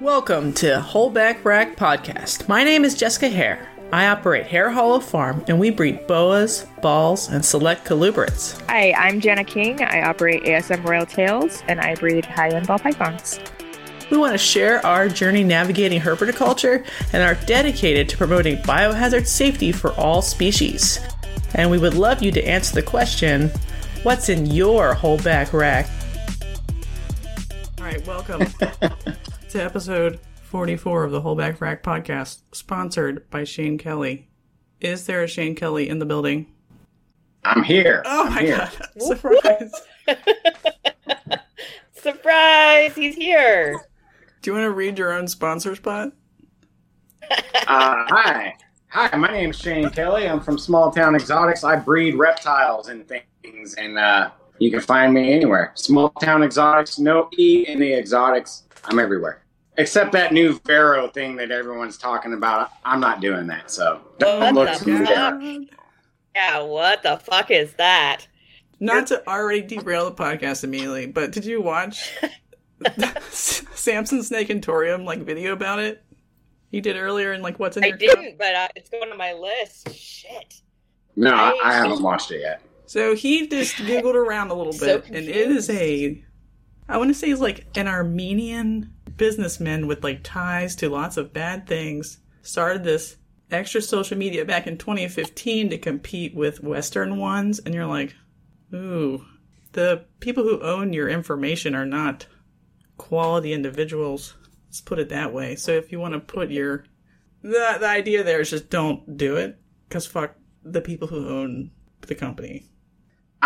Welcome to Holdback Rack Podcast. My name is Jessica Hare. I operate Hare Hollow Farm and we breed boas, balls, and select colubrids. Hi, I'm Jana King. I operate ASM Royal Tails and I breed high end ball pythons. We want to share our journey navigating herpetoculture and are dedicated to promoting biohazard safety for all species. And we would love you to answer the question what's in your holdback rack? All right, welcome to episode 44 of the Holdback Rack podcast, sponsored by Shane Kelley. Is there a Shane Kelley in the building? I'm here. Oh I'm my here. god, surprise! Surprise! He's here. Do you want to read your own sponsor spot? Uh, hi. Hi, my name's Shane Kelley. I'm from Small Town Xotics. I breed reptiles and things, and uh, you can find me anywhere. Small Town Xotics, no E in the exotics. I'm everywhere. Except that new Pharaoh thing that everyone's talking about. I'm not doing that, so don't What look the fuck? Yeah, what the fuck is that? Not to already derail the podcast immediately, but did you watch Samson Snake and Torium like video about it? He did earlier in like what's in I your didn't, but uh, it's going on my list. Shit. No, I, I haven't watched it yet. So he just giggled around a little So bit, and it is a, I want to say he's like an Armenian businessman with like ties to lots of bad things. Started this extra social media back in 2015 to compete with Western ones, and you're like, ooh, the people who own your information are not quality individuals. Let's put it that way. So if you want to put your, the the idea there is just don't do it, because fuck the people who own the company.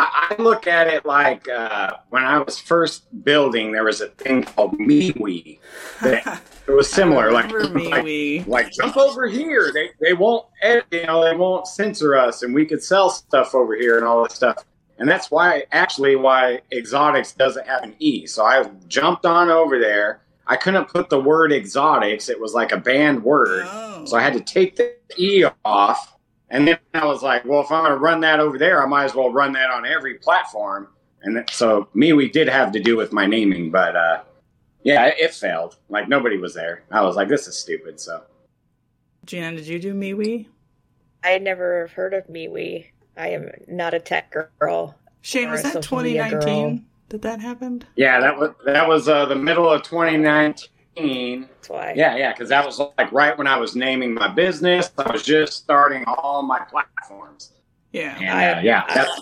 I, I look at it like uh, when I was first building, there was a thing called MeWe. that- It was similar, like, like MeWe. like jump over here. They they won't edit, you know they won't censor us, and we could sell stuff over here and all that stuff. And that's why actually why exotics doesn't have an e. So I jumped on over there. I couldn't put the word exotics. It was like a banned word. Oh. So I had to take the E off. And then I was like, well, if I'm going to run that over there, I might as well run that on every platform. And that, so me, we did have to do with my naming, but uh, yeah, it, it failed. Like nobody was there. I was like, this is stupid. So Jan, did you do MeWe? I had never heard of MeWe. I am not a tech girl. Shane, was that 2019 that that happened? yeah, that was that was uh, the middle of 2019. That's why. Yeah, yeah, because that was like right when I was naming my business. I was just starting all my platforms. Yeah. And I- uh, yeah, I- that's,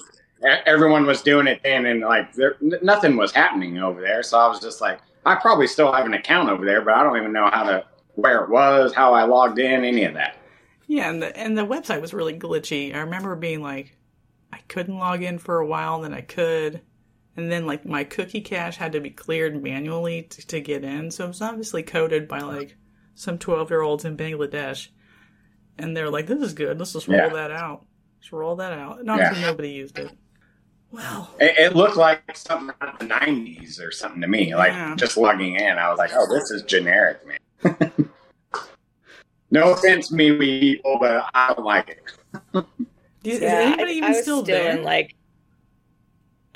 everyone was doing it then, and like there, nothing was happening over there. So I was just like, I probably still have an account over there, but I don't even know how to where it was, how I logged in, any of that. Yeah, and the and the website was really glitchy. I remember being like, I couldn't log in for a while, then I could, and then like my cookie cache had to be cleared manually to, to get in. So it was obviously coded by like some 12 year olds in Bangladesh, and they're like, "This is good. Let's just roll Yeah. that out. Let's roll that out." And obviously Yeah. nobody used it. Well, It, it looked like something out of the '90s or something to me. Like Yeah. just logging in, I was like, oh, this is generic, man. no offense, me, we people, but I don't like it. do you- is Yeah, anybody even I was still, still, there? in like.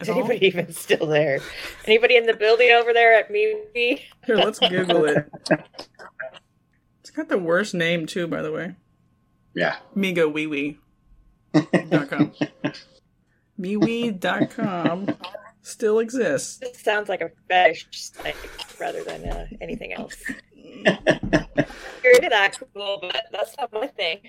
At Is all? anybody even still there? Anybody in the building over there at MeWe? Here, let's Google it. It's got the worst name too, by the way. Yeah. Migo Wee Wee. dot com. MeWe.com still exists. This sounds like a fetish site rather than uh, anything else. You're into that, cool, but that's not my thing.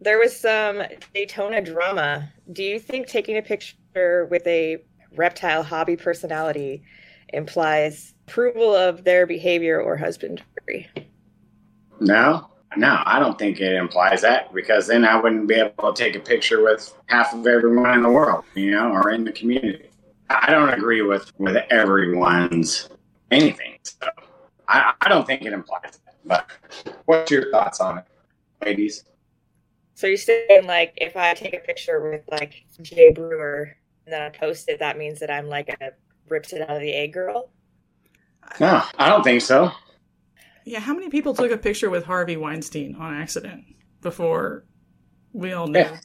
There was some Daytona drama. Do you think taking a picture with a reptile hobby personality implies approval of their behavior or husbandry? No, no, I don't think it implies that because then I wouldn't be able to take a picture with half of everyone in the world, you know, or in the community. I don't agree with with everyone's anything. So I, I don't think it implies that. But what's your thoughts on it, ladies? So you're saying like if I take a picture with like Jay Brewer and then I post it, that means that I'm like a ripped it out of the egg girl? No, I don't think so. Yeah, how many people took a picture with Harvey Weinstein on accident before we all knew? Yeah.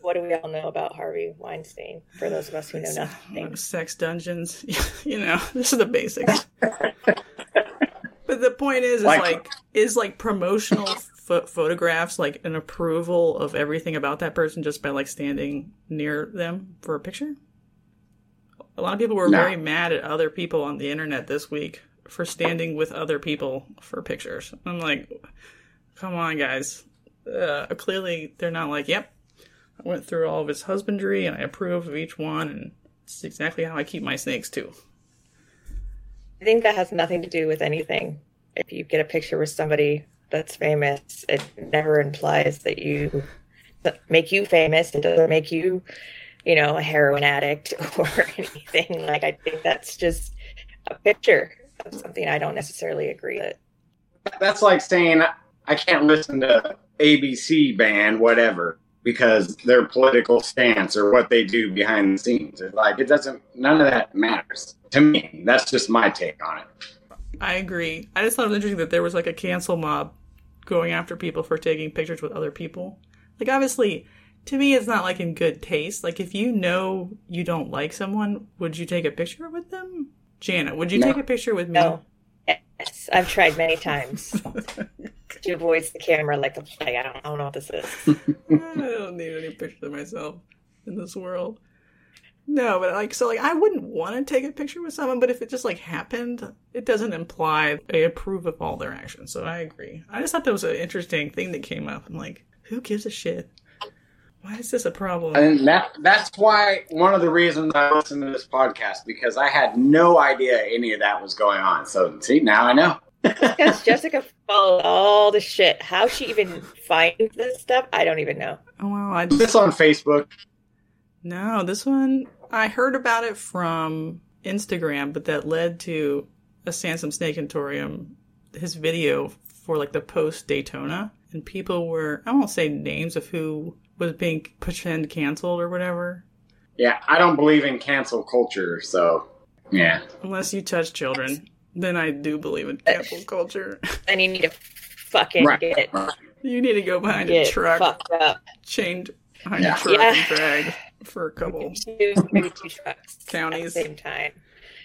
What do we all know about Harvey Weinstein? For those of us who know nothing. Uh, sex dungeons, you know, this is the basics. But the point is, is Like- like, is like promotional pho- photographs like an approval of everything about that person just by like standing near them for a picture? A lot of people were No. very mad at other people on the internet this week for standing with other people for pictures. I'm like, come on, guys. Uh, clearly, they're not like, yep, I went through all of his husbandry and I approve of each one, and it's exactly how I keep my snakes too. I think that has nothing to do with anything. If you get a picture with somebody that's famous, it never implies that you make you famous. It doesn't make you, you know, a heroin addict or anything. Like I think that's just a picture of something I don't necessarily agree with. That's like saying I can't listen to ABC band, whatever, because their political stance or what they do behind the scenes. It's like it doesn't. None of that matters to me. That's just my take on it. I agree. I just thought it was interesting that there was like a cancel mob going after people for taking pictures with other people. Like, obviously, to me, it's not like in good taste. Like, if you know you don't like someone, would you take a picture with them? Janet, would you No. take a picture with me? No. Yes, I've tried many times. she avoids the camera like the plague. I don't, I don't know what this is. I don't need any pictures of myself in this world. No, but like, so like, I wouldn't want to take a picture with someone, but if it just like happened, it doesn't imply I approve of all their actions. So I agree. I just thought that was an interesting thing that came up. I'm like, who gives a shit? Why is this a problem? And that that's why one of the reasons I listen to this podcast because I had no idea any of that was going on. So see, now I know. Because Jessica followed all the shit. How she even finds this stuff, I don't even know. oh, well, I just, This on Facebook. No, this one, I heard about it from Instagram, but that led to a Sansom Snake Entorium, his video for like the post Daytona. And people were, I won't say names of who was being pretend canceled or whatever, Yeah, I don't believe in cancel culture, so yeah. unless you touch children. Then I do believe in cancel culture. And you need to fucking Right. get right. you need to go behind a truck, fucked up. chained behind Yeah. a truck Yeah. and drag for a couple. Two, maybe two trucks Counties. at the same time.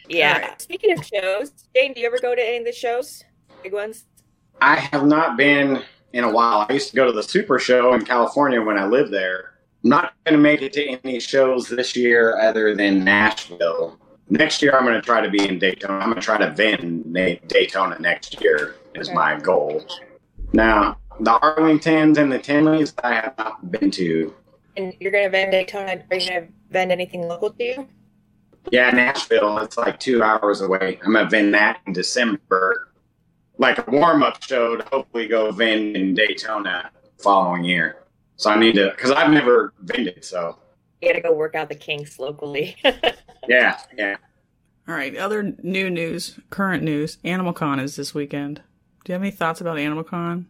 Yeah. Alright. Speaking of shows, Jane, do you ever go to any of the shows? Big ones? I have not been in a while. I used to go to the Super Show in California when I lived there. I'm Not going to make it to any shows this year other than Nashville. Next year, I'm going to try to be in Daytona. I'm going to try to win Daytona next year, is Okay. my goal. Now, the Arlingtons and the Tinleys, I have not been to. And you're gonna vend Daytona? Are you gonna vend anything local to you? Yeah, Nashville, it's like two hours away. I'm going to vend that in December. Like a warm up show to hopefully go vend in Daytona following year. So I need to, because I've never vended. So You gotta go work out the kinks locally. yeah, yeah. All right, other new news, current news. Animal Con is this weekend. Do you have any thoughts about Animal Con?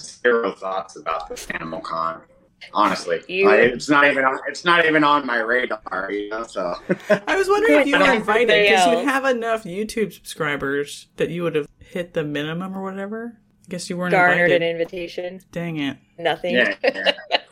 Zero thoughts about this Animal Con. Honestly, You- Like, it's not even on. It's not even on my radar. You know, so I was wondering if you were invited because you have enough YouTube subscribers that you would have hit the minimum or whatever. I guess you weren't Garnered an invited. invitation. Dang it. Nothing. yeah. yeah.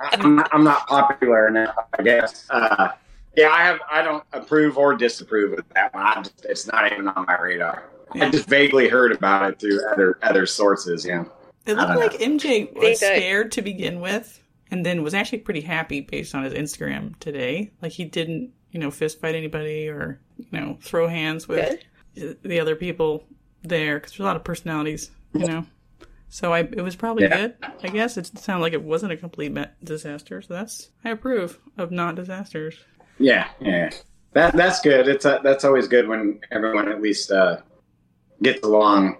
I'm, not, I'm not popular enough, I guess. Uh, yeah, I have. I don't approve or disapprove of that one. I just, it's not even on my radar. I just vaguely heard about it through other other sources. Yeah. It looked don't like MJ was Think that- scared to begin with, and then was actually pretty happy based on his Instagram today. Like he didn't, you know, fist fight anybody or you know throw hands with Good. the other people there because there's a lot of personalities, you know. So I, it was probably Yeah. good. I guess it sounded like it wasn't a complete disaster. So that's I approve of not disasters. Yeah, yeah. That that's good. It's uh that's always good when everyone at least uh, gets along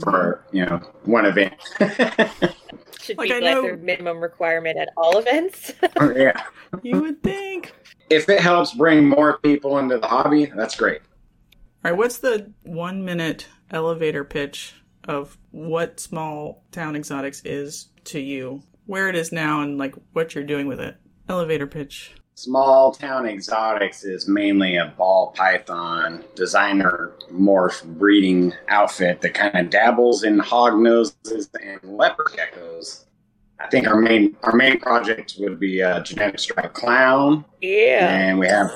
for you know one event. Should Like, be I like know- their minimum requirement at all events. Oh, yeah. You would think. If it helps bring more people into the hobby, that's great. All right, what's the one minute elevator pitch of what Small Town Xotics is to you? Where it is now and like what you're doing with it? Elevator pitch. Small Town Xotics is mainly a ball python designer morph breeding outfit that kind of dabbles in hog noses and leopard geckos. I think our main our main project would be uh, genetic stripe clown, yeah. and we have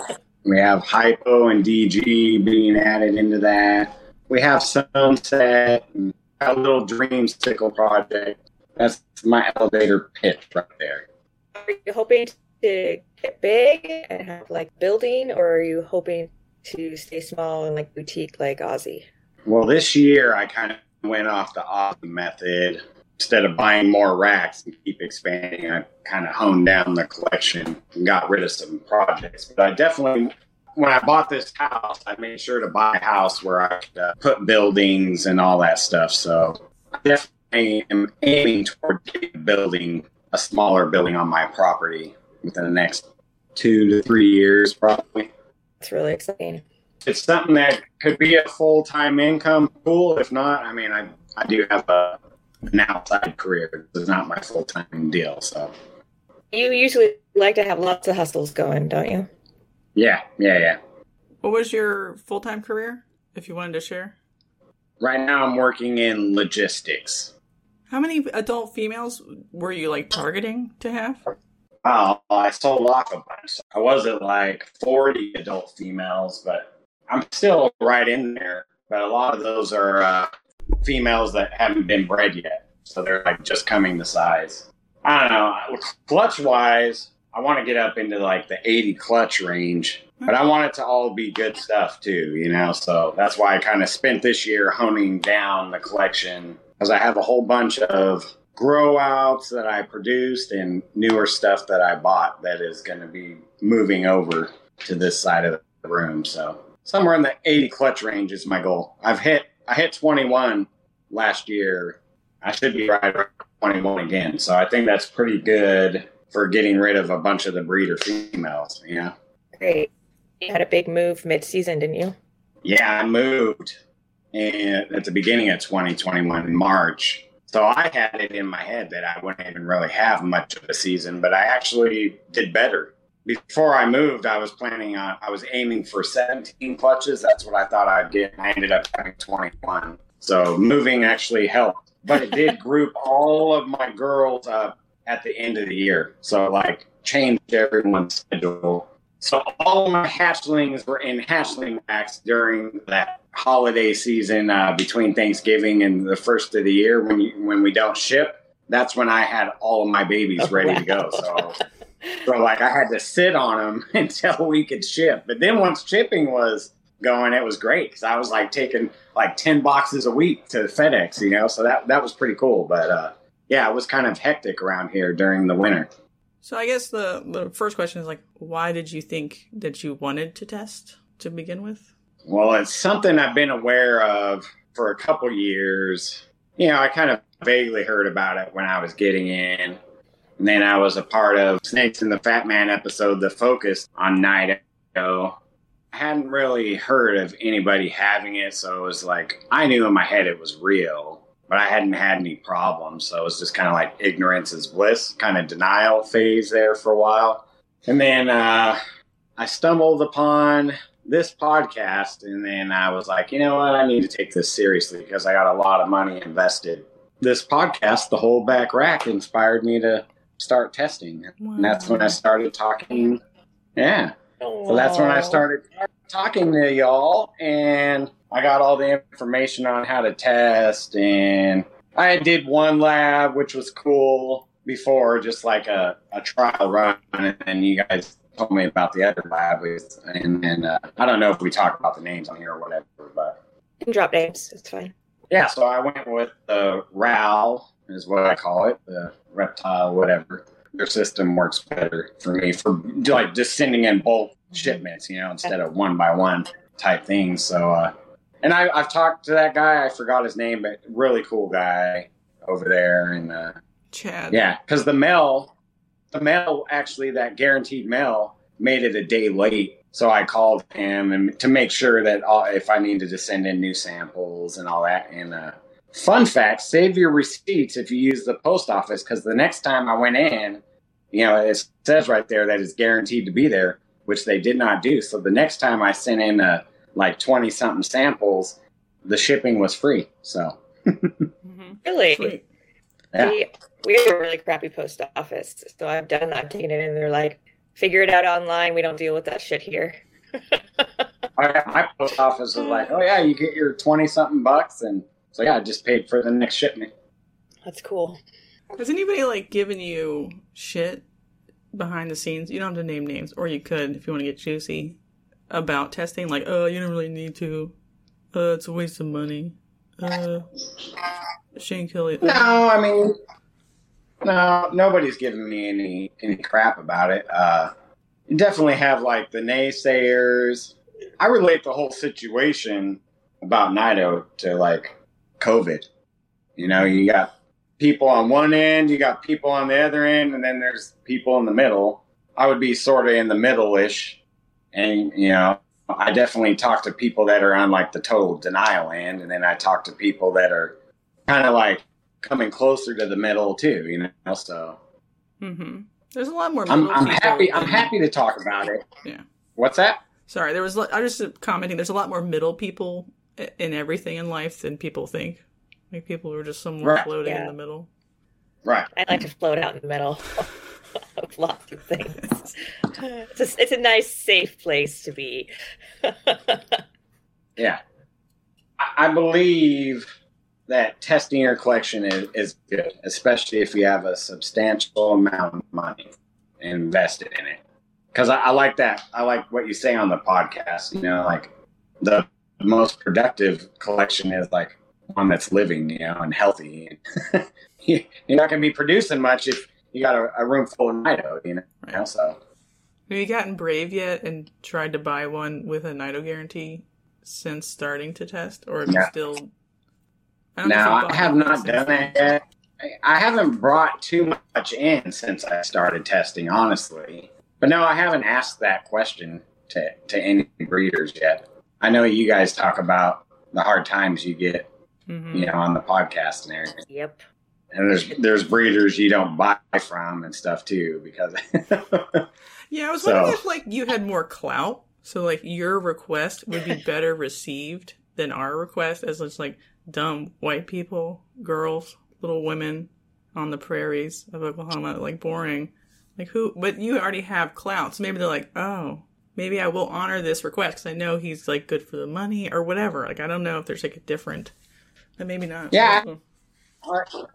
we have hypo and DG being added into that. we have Sunset, and a little Dreamsicle project. That's my elevator pitch right there. Are you hoping to get big and have like building, or are you hoping to stay small and like boutique like Aussie? Well, this year I kind of went off the Ozzy method. Instead of buying more racks and keep expanding, I kind of honed down the collection and got rid of some projects. But I definitely, when I bought this house, I made sure to buy a house where I could uh, put buildings and all that stuff. So I definitely am aiming toward building a smaller building on my property within the next two to three years, probably. It's really exciting. It's something that could be a full time income pool. If not, I mean, I, I do have a, an outside career. It's not my full time deal. So, You usually like to have lots of hustles going, don't you? yeah, yeah, yeah. What was your full time career, if you wanted to share? Right now, I'm working in logistics. How many adult females were you like targeting to have? Oh, I sold off a bunch. I wasn't like 40 adult females, but I'm still right in there. But a lot of those are uh, females that haven't been bred yet. So they're like just coming to size. I don't know. Clutch wise, I want to get up into like the 80 clutch range, but I want it to all be good stuff too, you know? So that's why I kind of spent this year honing down the collection because I have a whole bunch of grow outs that I produced and newer stuff that I bought that is going to be moving over to this side of the room. So somewhere in the 80 clutch range is my goal. I've hit I hit 21 last year. I should be right around 21 again. So I think that's pretty good for getting rid of a bunch of the breeder females, you know. Great. You had a big move mid season, didn't you? Yeah, I moved and at the beginning of 2021 in March. So I had it in my head that I wouldn't even really have much of a season, but I actually did better. Before I moved, I was planning on, I was aiming for 17 clutches. That's what I thought I'd get. I ended up having 21. So moving actually helped, but it did group all of my girls up at the end of the year. So like changed everyone's schedule. So all my hatchlings were in hatchling racks during that holiday season uh, between Thanksgiving and the first of the year when you, when we don't ship. That's when I had all of my babies Oh, ready to go. So so like I had to sit on them until we could ship. But then once shipping was going, it was great because I was like taking like ten boxes a week to FedEx, you know. So that that was pretty cool. But uh, yeah, it was kind of hectic around here during the winter. So I guess the the first question is like, why did you think that you wanted to test to begin with? Well, it's something I've been aware of for a couple years. You know, I kind of vaguely heard about it when I was getting in. And then I was a part of Snakes and the Fat Man episode that focused on night echo. I hadn't really heard of anybody having it, so it was like I knew in my head it was real, but I hadn't had any problems. So it was just kind of like ignorance is bliss, kind of denial phase there for a while. And then uh, I stumbled upon this podcast, and then I was like, you know what? I need to take this seriously because I got a lot of money invested. This podcast, The Holdback Rack, inspired me to start testing. And that's when I started talking. Yeah. So that's when I started talking to y'all, and I got all the information on how to test. And I did one lab, which was cool before, just like a, a trial run. And then you guys told me about the other lab. with- And, and uh, I don't know if we talk about the names on here or whatever, but You can drop names. It's fine. yeah, so I went with the RAL, is what I call it, the reptile, whatever. Their system works better for me for like just sending in bulk shipments, you know, instead of one by one type things. So, uh, and I, I've talked to that guy. I forgot his name, but really cool guy over there. And uh, Chad. yeah, because the mail, the mail actually, that guaranteed mail made it a day late. So I called him and to make sure that all, if I needed to send in new samples and all that. And uh, fun fact: save your receipts if you use the post office because the next time I went in, you know, it says right there that it's guaranteed to be there, which they did not do. So the next time I sent in uh, like twenty something samples, the shipping was free. So Really? Sweet. yeah. We, we have a really crappy post office. So I've done that. I've taken it in. They're like, figure it out online. We don't deal with that shit here. yeah, my post office was like, oh yeah, you get your twenty something bucks, and so yeah, I just paid for the next shipment. That's cool. Has anybody like given you shit behind the scenes? You don't have to name names, or you could if you want to get juicy about testing. Like, oh, you don't really need to. Uh, it's a waste of money. Uh, Shane Kelley. No, I mean, no, nobody's giving me any any crap about it. Uh, definitely have like the naysayers. I relate the whole situation about Nido to like COVID. You know, you got people on one end, you got people on the other end, and then there's people in the middle. I would be sort of in the middle ish. And, you know, I definitely talk to people that are on like the total denial end, and then I talk to people that are kind of like coming closer to the middle too, you know. So Mm-hmm. There's a lot more. I'm, I'm happy. I'm than- happy to talk about it. Yeah. What's that? Sorry, there was. I was just commenting. There's a lot more middle people in everything in life than people think. Like people who are just somewhere Right. floating in the middle. Right. I like to float out in the middle of lots of things. It's a, it's a nice, safe place to be. Yeah. I, I believe that testing your collection is, is good, especially if you have a substantial amount of money invested in it. Because I, I like that. I like what you say on the podcast. You know, like the most productive collection is like one that's living, you know, and healthy. You're not going to be producing much if you got a, a room full of Nido, you know. Right. So Have you gotten brave yet and tried to buy one with a Nido guarantee since starting to test, or have No. still? I don't No, I have not done that yet. I- I haven't brought too much in since I started testing, honestly. But no, I haven't asked that question to, to any breeders yet. I know you guys talk about the hard times you get, Mhm. you know, on the podcast and everything. Yep. And there's there's breeders you don't buy from and stuff too because Yeah, I was So- wondering if like you had more clout, so like your request would be better received than our request, as it's like dumb white people, girls, little women on the prairies of Oklahoma, like boring. Like who? But you already have clout, so maybe they're like, oh, maybe I will honor this request because I know he's like good for the money or whatever. Like I don't know if there's like a different, but maybe not. Yeah. Mm-hmm.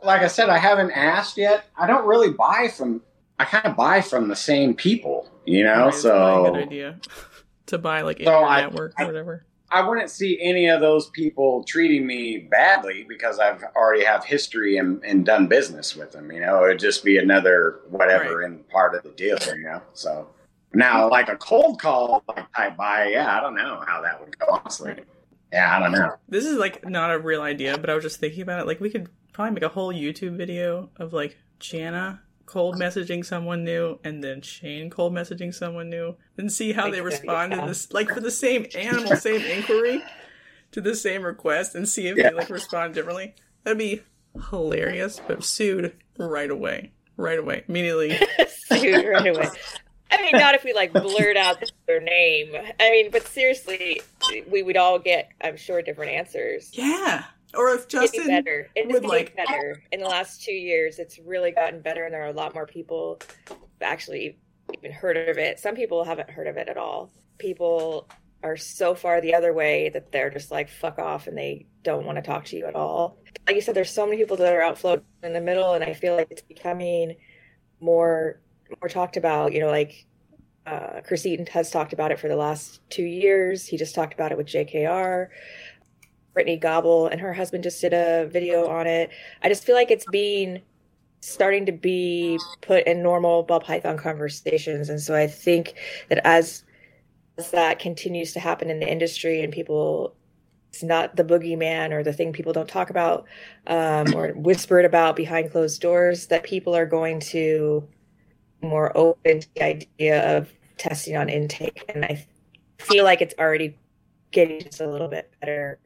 Like, I said, I haven't asked yet. I don't really buy from. I kind of buy from the same people, you know. Right, so good idea to buy like So I- network or whatever. I wouldn't see any of those people treating me badly because I've already have history and, and done business with them. You know, it'd just be another whatever in part of the deal. You know, so now like a cold call like type buy, yeah, I don't know how that would go. Honestly, Right. yeah, I don't know. This is like not a real idea, but I was just thinking about it. Like we could probably make a whole YouTube video of like Jana cold messaging someone new and then Shane cold messaging someone new and see how they respond to this like for the same animal, same inquiry to the same request and see if Yeah. they like respond differently. That'd be hilarious, but sued right away. Right away. Immediately. sued right away. I mean, not if we like blurt out their name. I mean, but seriously, we would all get, I'm sure, different answers. Yeah. Or if Justin better. It's would, like- better. In the last two years, it's really gotten better, and there are a lot more people actually even heard of it. Some people haven't heard of it at all. People are so far the other way that they're just like fuck off and they don't want to talk to you at all. Like you said, there's so many people that are out floating in the middle, and I feel like it's becoming more more talked about. You know, like uh, Chris Eaton has talked about it for the last two years. He just talked about it with JKR. Brittany Gobble and her husband just did a video on it. I just feel like it's being starting to be put in normal ball python conversations, and so I think that as as that continues to happen in the industry and people it's not the boogeyman or the thing people don't talk about um, or whispered about behind closed doors that people are going to more open to the idea of testing on intake and i feel like it's already getting just a little bit better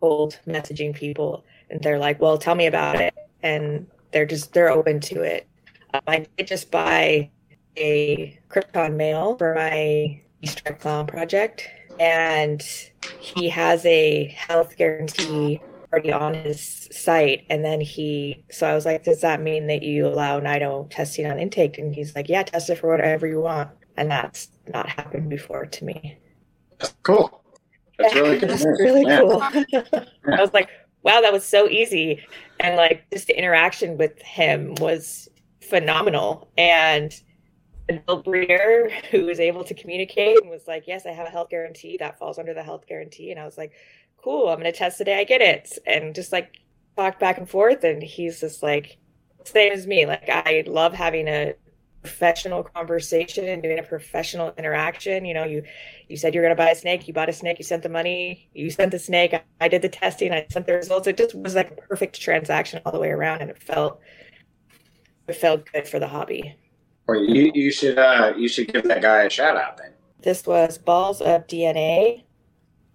old messaging people and they're like well tell me about it and they're just they're open to it. Um, i did just buy a krypton male for my easter clown project and he has a health guarantee already on his site and then he so i was like does that mean that you allow nido testing on intake? And he's like yeah test it for whatever you want and that's not happened before to me. Cool. That's really good. That's news. really Yeah. cool. I was like, wow, that was so easy. And like just the interaction with him was phenomenal. And Bill Breeder, who was able to communicate and was like, Yes, I have a health guarantee that falls under the health guarantee. And I was like, Cool, I'm gonna test today, I get it. And just like talk back and forth. And he's just like same as me. Like I love having a professional conversation and doing a professional interaction. You know, you you said you're going to buy a snake, you bought a snake, you sent the money, you sent the snake, I, I did the testing, I sent the results. It just was like a perfect transaction all the way around, and it felt it felt good for the hobby. Well, you you should uh you should give that guy a shout out then. This was Balls of DNA,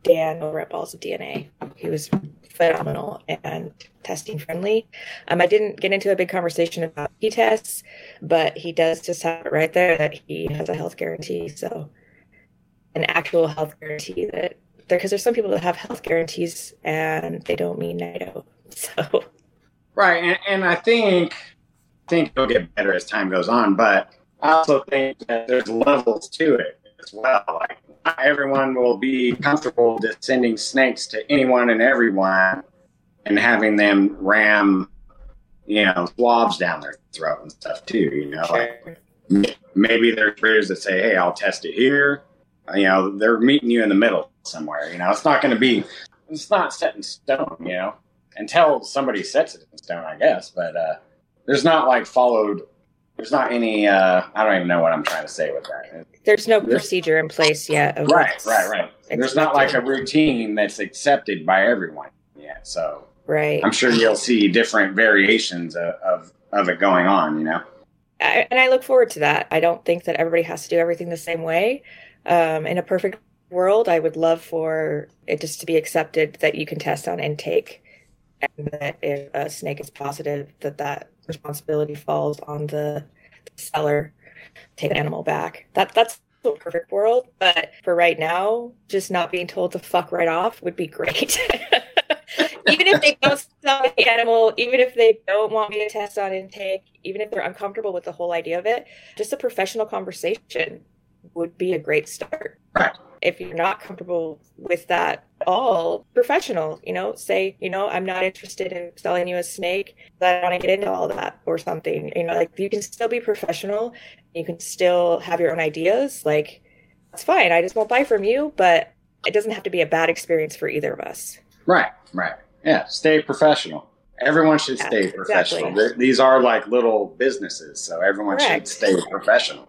Dan over at Balls of DNA. He was phenomenal and testing friendly. Um, I didn't get into a big conversation about P tests, but he does just have it right there that he has a health guarantee. So, an actual health guarantee that there, because there's some people that have health guarantees and they don't mean Nido. So, Right, and, and I think I think it'll get better as time goes on, but I also think that there's levels to it as well. Like not everyone will be comfortable just sending snakes to anyone and everyone and having them ram, you know, swabs down their throat and stuff too. You know, like maybe there's breeders that say, "Hey, I'll test it here." You know, they're meeting you in the middle somewhere. You know, it's not going to be, it's not set in stone. You know, until somebody sets it in stone, I guess. But uh, there's not like followed. There's not any. Uh, I don't even know what I'm trying to say with that. there's no procedure in place yet. of Right, right, right. There's not like a routine that's accepted by everyone yet. So Right. I'm sure you'll see different variations of of, of it going on. You know. I, and I look forward to that. I don't think that everybody has to do everything the same way. Um, in a perfect world, I would love for it just to be accepted that you can test on intake, and that if a snake is positive, that that responsibility falls on the, seller to take the animal back. That that's the perfect world. But for right now, just not being told to fuck right off would be great. even if they don't sell the animal, even if they don't want me to test on intake, even if they're uncomfortable with the whole idea of it, just a professional conversation would be a great start. Right. If you're not comfortable with that at all, professional, you know, say, you know, I'm not interested in selling you a snake, but I want to get into all that or something. You know, like you can still be professional, you can still have your own ideas. Like, it's fine. I just won't buy from you, but it doesn't have to be a bad experience for either of us. Right, right. Yeah, stay professional. Everyone should Yeah, stay professional. Th- These are like little businesses, so everyone Correct. should stay professional.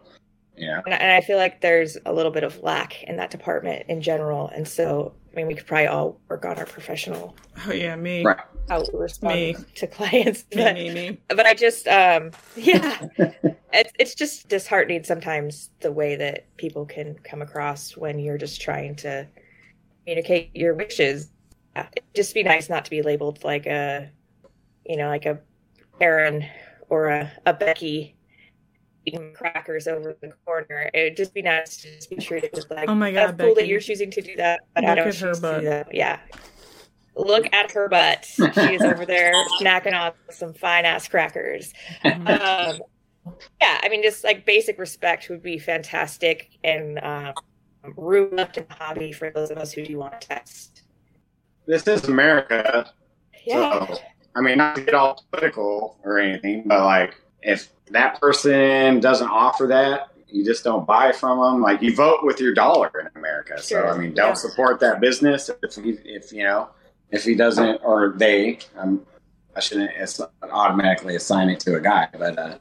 Yeah. And, I- and I feel like there's a little bit of lack in that department in general. And so, I mean, we could probably all work on our professional Oh yeah, me, Right. how we respond Me. to clients. me, But, me, me. but I just, um, yeah, it's, it's just disheartening sometimes the way that people can come across when you're just trying to communicate your wishes. Yeah, It'd just be nice not to be labeled like a, you know, like a Aaron or a, a Becky eating crackers over the corner. It'd just be nice to just be treated with like, Oh my god, that's God, cool that you're choosing to do that, but I don't at her choose to butt. do that. Yeah. Look at her butt. She is over there snacking on some fine ass crackers. Mhm. Um, yeah, I mean, just like basic respect would be fantastic and um, room left in the hobby for those of us who do want to test. This is America, Yeah. so I mean, not to get all political or anything, but like if that person doesn't offer that, you just don't buy from them. Like you vote with your dollar in America. So I mean, don't Yeah. support that business if he, if you know if he doesn't or they. Um, I shouldn't automatically assign it to a guy, but uh,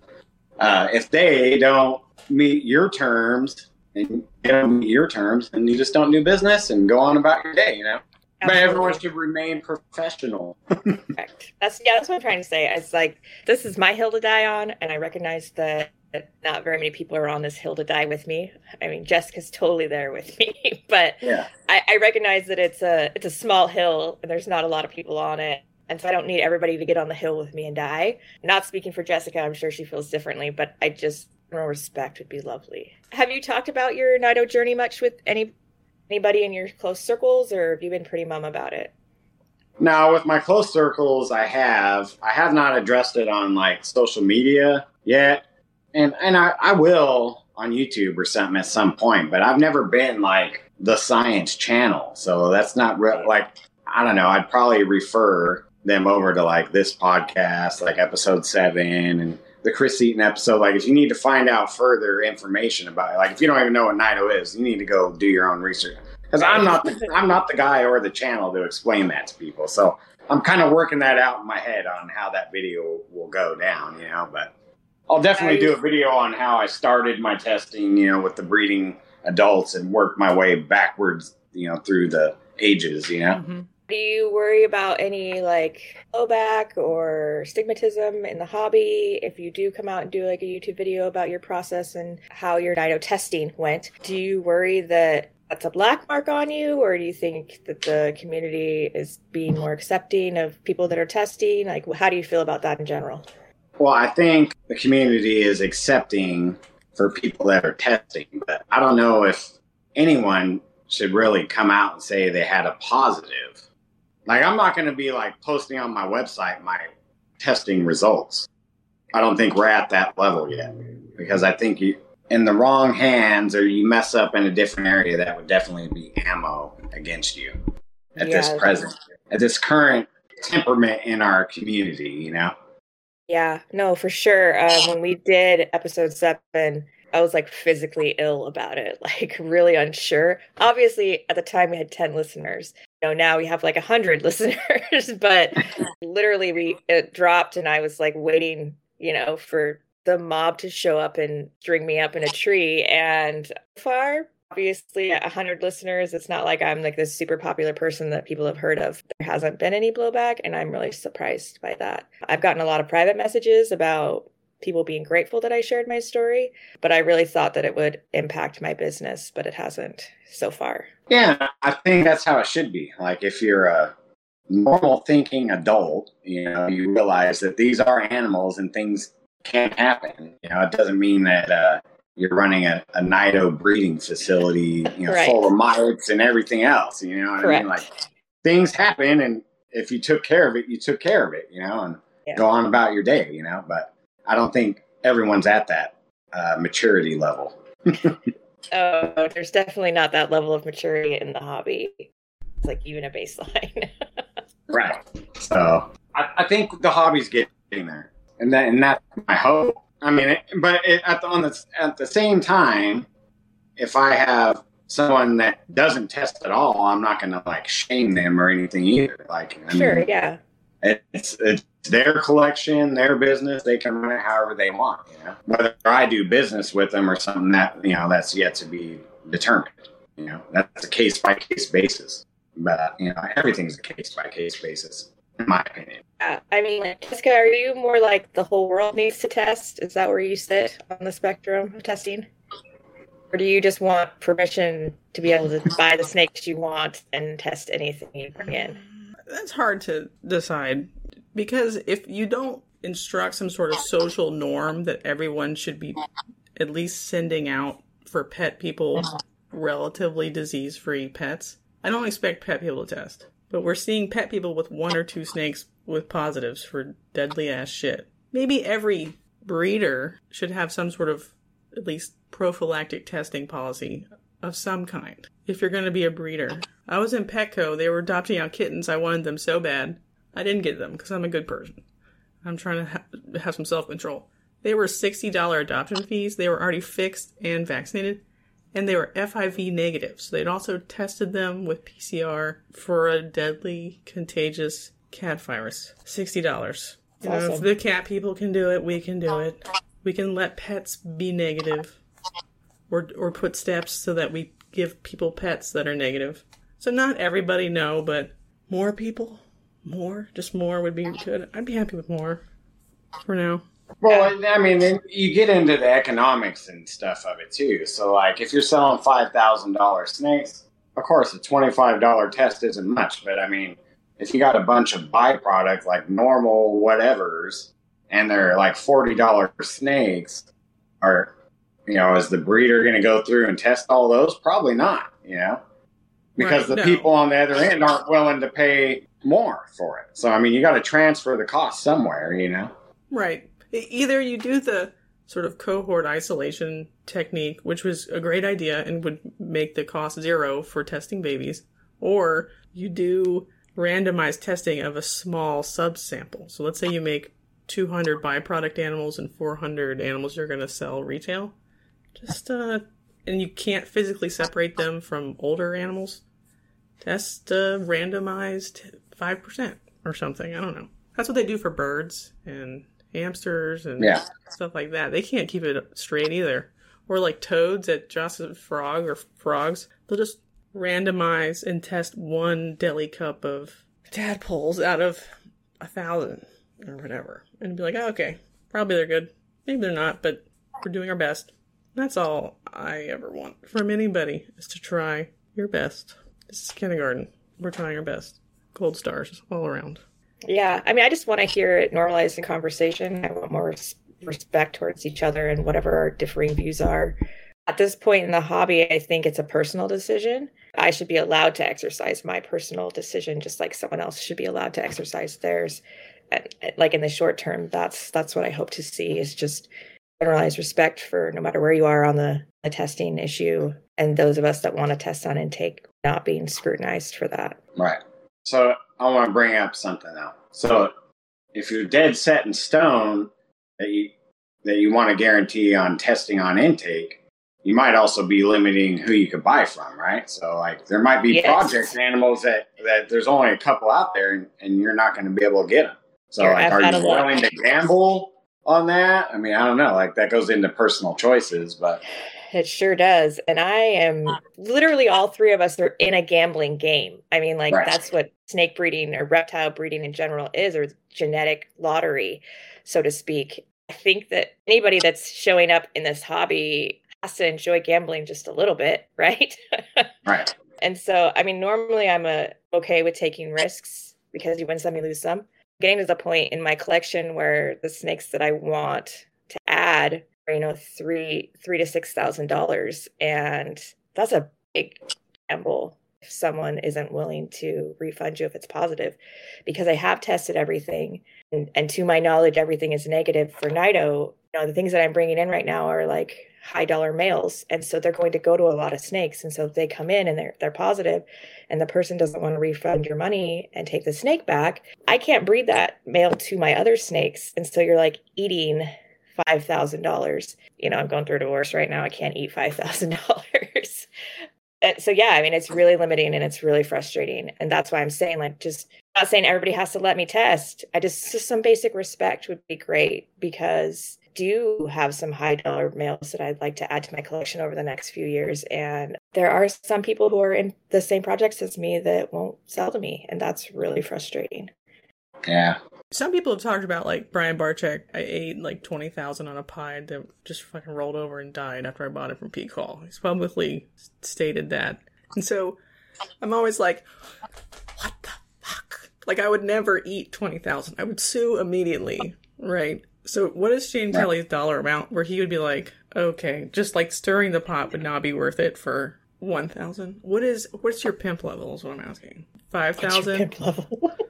uh, if they don't meet your terms and they don't meet your terms, then you just don't do business and go on about your day. You know. But everyone should remain professional. Correct. That's yeah. That's what I'm trying to say. It's like this is my hill to die on, and I recognize that not very many people are on this hill to die with me. I mean, Jessica's totally there with me, but Yeah. I, I recognize that it's a it's a small hill, and there's not a lot of people on it, and so I don't need everybody to get on the hill with me and die. Not speaking for Jessica, I'm sure she feels differently, but I just general respect would be lovely. Have you talked about your Nido journey much with any anybody in your close circles, or have you been pretty mum about it? Now, with my close circles, I have I have not addressed it on like social media yet, and and I, I will on YouTube or something at some point. But I've never been like the science channel. So that's not re- like I don't know. I'd probably refer them over to like this podcast, like episode seven and the Chris Eaton episode. Like if you need to find out further information about it, like if you don't even know what Nido is, you need to go do your own research. Because I'm not the, I'm not the guy or the channel to explain that to people. So I'm kind of working that out in my head on how that video will go down, you know. But I'll definitely do a video on how I started my testing, you know, with the breeding adults and work my way backwards, you know, through the ages, you know. Mm-hmm. Do you worry about any like blowback or stigmatism in the hobby if you do come out and do like a YouTube video about your process and how your Nido testing went? Do you worry that that's a black mark on you, or do you think that the community is being more accepting of people that are testing? Like, how do you feel about that in general? Well, I think the community is accepting for people that are testing, but I don't know if anyone should really come out and say they had a positive. Like, I'm not going to be like posting on my website my testing results. I don't think we're at that level yet because I think you, in the wrong hands or you mess up in a different area, that would definitely be ammo against you at Yeah. this present, at this current temperament in our community, you know? Yeah, no, for sure. Um, when we did episode seven, I was like physically ill about it, like really unsure. Obviously, at the time we had 10 listeners. Know, now we have like a 100 listeners, but literally we it dropped and I was like waiting, you know, for the mob to show up and string me up in a tree. And far, obviously, at 100 listeners, it's not like I'm like this super popular person that people have heard of. There hasn't been any blowback, and I'm really surprised by that. I've gotten a lot of private messages about people being grateful that I shared my story, but I really thought that it would impact my business, but it hasn't so far. Yeah, I think that's how it should be. Like if you're a normal thinking adult, you know, you realize that these are animals and things can happen. You know, it doesn't mean that uh, you're running a, a Nido breeding facility, you know, Right. full of mites and everything else. You know what I mean? Like things happen, and if you took care of it, you took care of it. You know, and Yeah. go on about your day. You know, but I don't think everyone's at that uh, maturity level. Oh, there's definitely not that level of maturity in the hobby. It's like even a baseline. Right. So I, I think the hobby's getting there, and that and that's my hope. I mean, it, but it, at the on the at the same time, if I have someone that doesn't test at all, I'm not going to like shame them or anything either. Like, I sure, mean, yeah. It's it's their collection, their business. They can run it however they want. You know, whether I do business with them or something that you know that's yet to be determined. You know, that's a case by case basis. But uh, you know, everything's a case by case basis, in my opinion. Yeah, I mean, like, Jessica, are you more like the whole world needs to test? Is that where you sit on the spectrum of testing? Or do you just want permission to be able to buy the snakes you want and test anything you bring in? That's hard to decide because if you don't instruct some sort of social norm that everyone should be at least sending out for pet people relatively disease free pets, I don't expect pet people to test. But we're seeing pet people with one or two snakes with positives for deadly ass shit. Maybe every breeder should have some sort of at least prophylactic testing policy of some kind if you're going to be a breeder. I was in Petco, they were adopting out kittens. I wanted them so bad. I didn't get them because I'm a good person. I'm trying to ha- have some self control. They were $60 adoption fees. They were already fixed and vaccinated, and they were FIV negative. So they'd also tested them with PCR for a deadly, contagious cat virus. $60. You know, if Awesome. the cat people can do it, we can do it. We can let pets be negative or or put steps so that we give people pets that are negative. So not everybody no, but more people, more, just more would be good. I'd be happy with more for now. Well, I mean, then you get into the economics and stuff of it too. So, like, if you're selling five thousand dollars snakes, of course, a twenty-five dollar test isn't much. But I mean, if you got a bunch of byproduct like normal whatevers, and they're like forty dollar snakes, are you know, is the breeder going to go through and test all those? Probably not. You know, because Right, the no. people on the other end aren't willing to pay more for it. So, I mean, you got to transfer the cost somewhere. You know. Right. Either you do the sort of cohort isolation technique, which was a great idea and would make the cost zero for testing babies, or you do randomized testing of a small subsample. So let's say you make 200 byproduct animals and 400 animals you're going to sell retail. Just uh and you can't physically separate them from older animals. Test uh, randomized 5% or something. I don't know. That's what they do for birds and hamsters and Yeah. stuff like that. They can't keep it straight either. Or like toads at Joseph Frog or frogs, they'll just randomize and test one deli cup of tadpoles out of a thousand or whatever, and be like, oh, okay, probably they're good. Maybe they're not, but we're doing our best. That's all I ever want from anybody is to try your best. This is kindergarten. We're trying our best. Gold stars all around. Yeah, I mean, I just want to hear it normalized in conversation. I want more respect towards each other and whatever our differing views are. At this point in the hobby, I think it's a personal decision. I should be allowed to exercise my personal decision, just like someone else should be allowed to exercise theirs. And, like in the short term, that's that's what I hope to see is just generalized respect for no matter where you are on the, the testing issue, and those of us that want to test on intake not being scrutinized for that. Right. So I want to bring up something now. So if you're dead set in stone that you that you want to guarantee on testing on intake, you might also be limiting who you could buy from, right? So like there might be Yes. project animals that that there's only a couple out there and, and you're not going to be able to get them. So You're like F are you willing to gamble on that? I mean, I don't know. Like that goes into personal choices, but It sure does. And I am literally all three of us are in a gambling game. I mean, like Right. that's what snake breeding or reptile breeding in general is, or genetic lottery, so to speak. I think that anybody that's showing up in this hobby has to enjoy gambling just a little bit, right? right. And so, I mean, normally I'm a, okay with taking risks because you win some, you lose some. Getting to the point in my collection where the snakes that I want to add are, you know, three, three to six thousand dollars, and that's a big gamble if someone isn't willing to refund you if it's positive, because I have tested everything, and, and to my knowledge, everything is negative for Nido. You know, the things that I'm bringing in right now are like high dollar males and so they're going to go to a lot of snakes and so they come in and they're they're positive and the person doesn't want to refund your money and take the snake back. I can't breed that male to my other snakes and so you're like eating $5000 you know i'm going through a divorce right now i can't eat $5000 so yeah i mean it's really limiting and it's really frustrating and that's why i'm saying like just not saying everybody has to let me test. I just just some basic respect would be great because do have some high dollar males that I'd like to add to my collection over the next few years. And there are some people who are in the same projects as me that won't sell to me. And that's really frustrating. Yeah. Some people have talked about like Brian Barczyk. I ate like twenty thousand on a pie that just fucking rolled over and died after I bought it from Peak Hall. He's publicly stated that, and so I'm always like, what the fuck? Like I would never eat twenty thousand. I would sue immediately, right? So what is Shane Right. Kelley's dollar amount where he would be like, okay, just like stirring the pot would not be worth it for one thousand? What is what's your pimp level? Is what I'm asking. Five What's pimp level?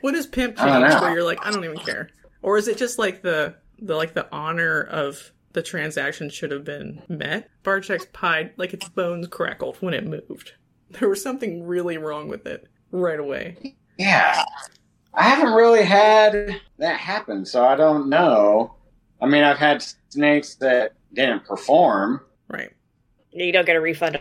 What is pimp change where you're like, I don't even care, or is it just like the the like the honor of the transaction should have been met? Barczyk's pie, like its bones crackled when it moved. There was something really wrong with it right away. Yeah. I haven't really had that happen, so I don't know. I mean, I've had snakes that didn't perform. Right. you don't get a refund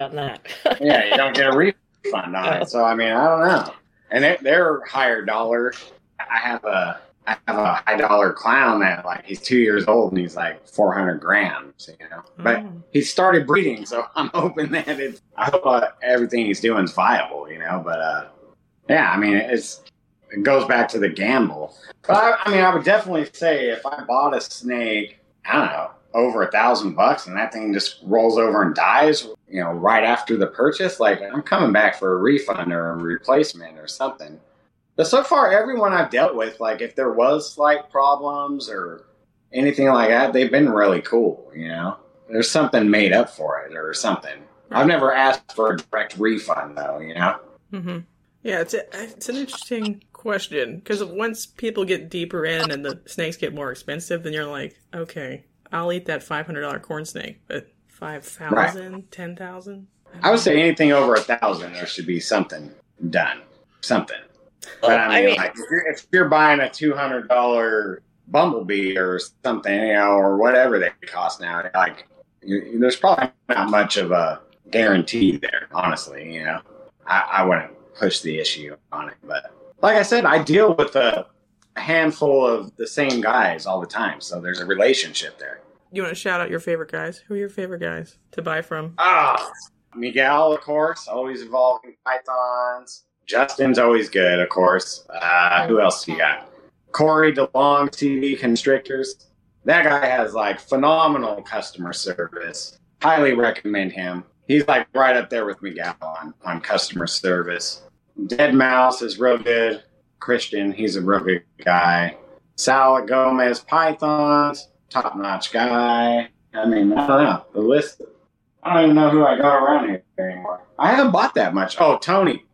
on that. Yeah, you don't get a refund on it. So I mean, I don't know. And they, they're higher dollar. I have a I have a high dollar clown that like he's two years old and he's like four hundred grams, you know. But Oh. he started breeding, so I'm hoping that it's. I hope uh, everything he's doing is viable, you know. But uh, yeah, I mean, it's it goes back to the gamble. But I, I mean, I would definitely say if I bought a snake, I don't know, over a thousand bucks, and that thing just rolls over and dies, you know, right after the purchase, like I'm coming back for a refund or a replacement or something. But so far, everyone I've dealt with, like if there was slight problems or anything like that, they've been really cool. You know, there's something made up for it or something. I've never asked for a direct refund though. You know. hmm Yeah, it's a, it's an interesting question because once people get deeper in and the snakes get more expensive, then you're like, okay, I'll eat that five hundred dollar corn snake, but five thousand, right. ten thousand. I would say anything over a thousand, there should be something done, something. But I mean, I mean like if you're, if you're buying a two hundred dollar bumblebee or something, you know, or whatever they cost now, like you, there's probably not much of a guarantee there. Honestly, you know, I, I wouldn't push the issue on it, but like I said, I deal with a handful of the same guys all the time, so there's a relationship there. You want to shout out your favorite guys? Who are your favorite guys to buy from? Ah, Miguel, of course, always involved in pythons. Justin's always good, of course. Uh, who else you got? Corey DeLong, TV Constrictors. That guy has like phenomenal customer service. Highly recommend him. He's like right up there with Miguel on, on customer service. Dead Mouse is real good. Christian, he's a real good guy. Sal Gomez Pythons, top notch guy. I mean, I don't know. The list, I don't even know who I got around here anymore. I haven't bought that much. Oh, Tony.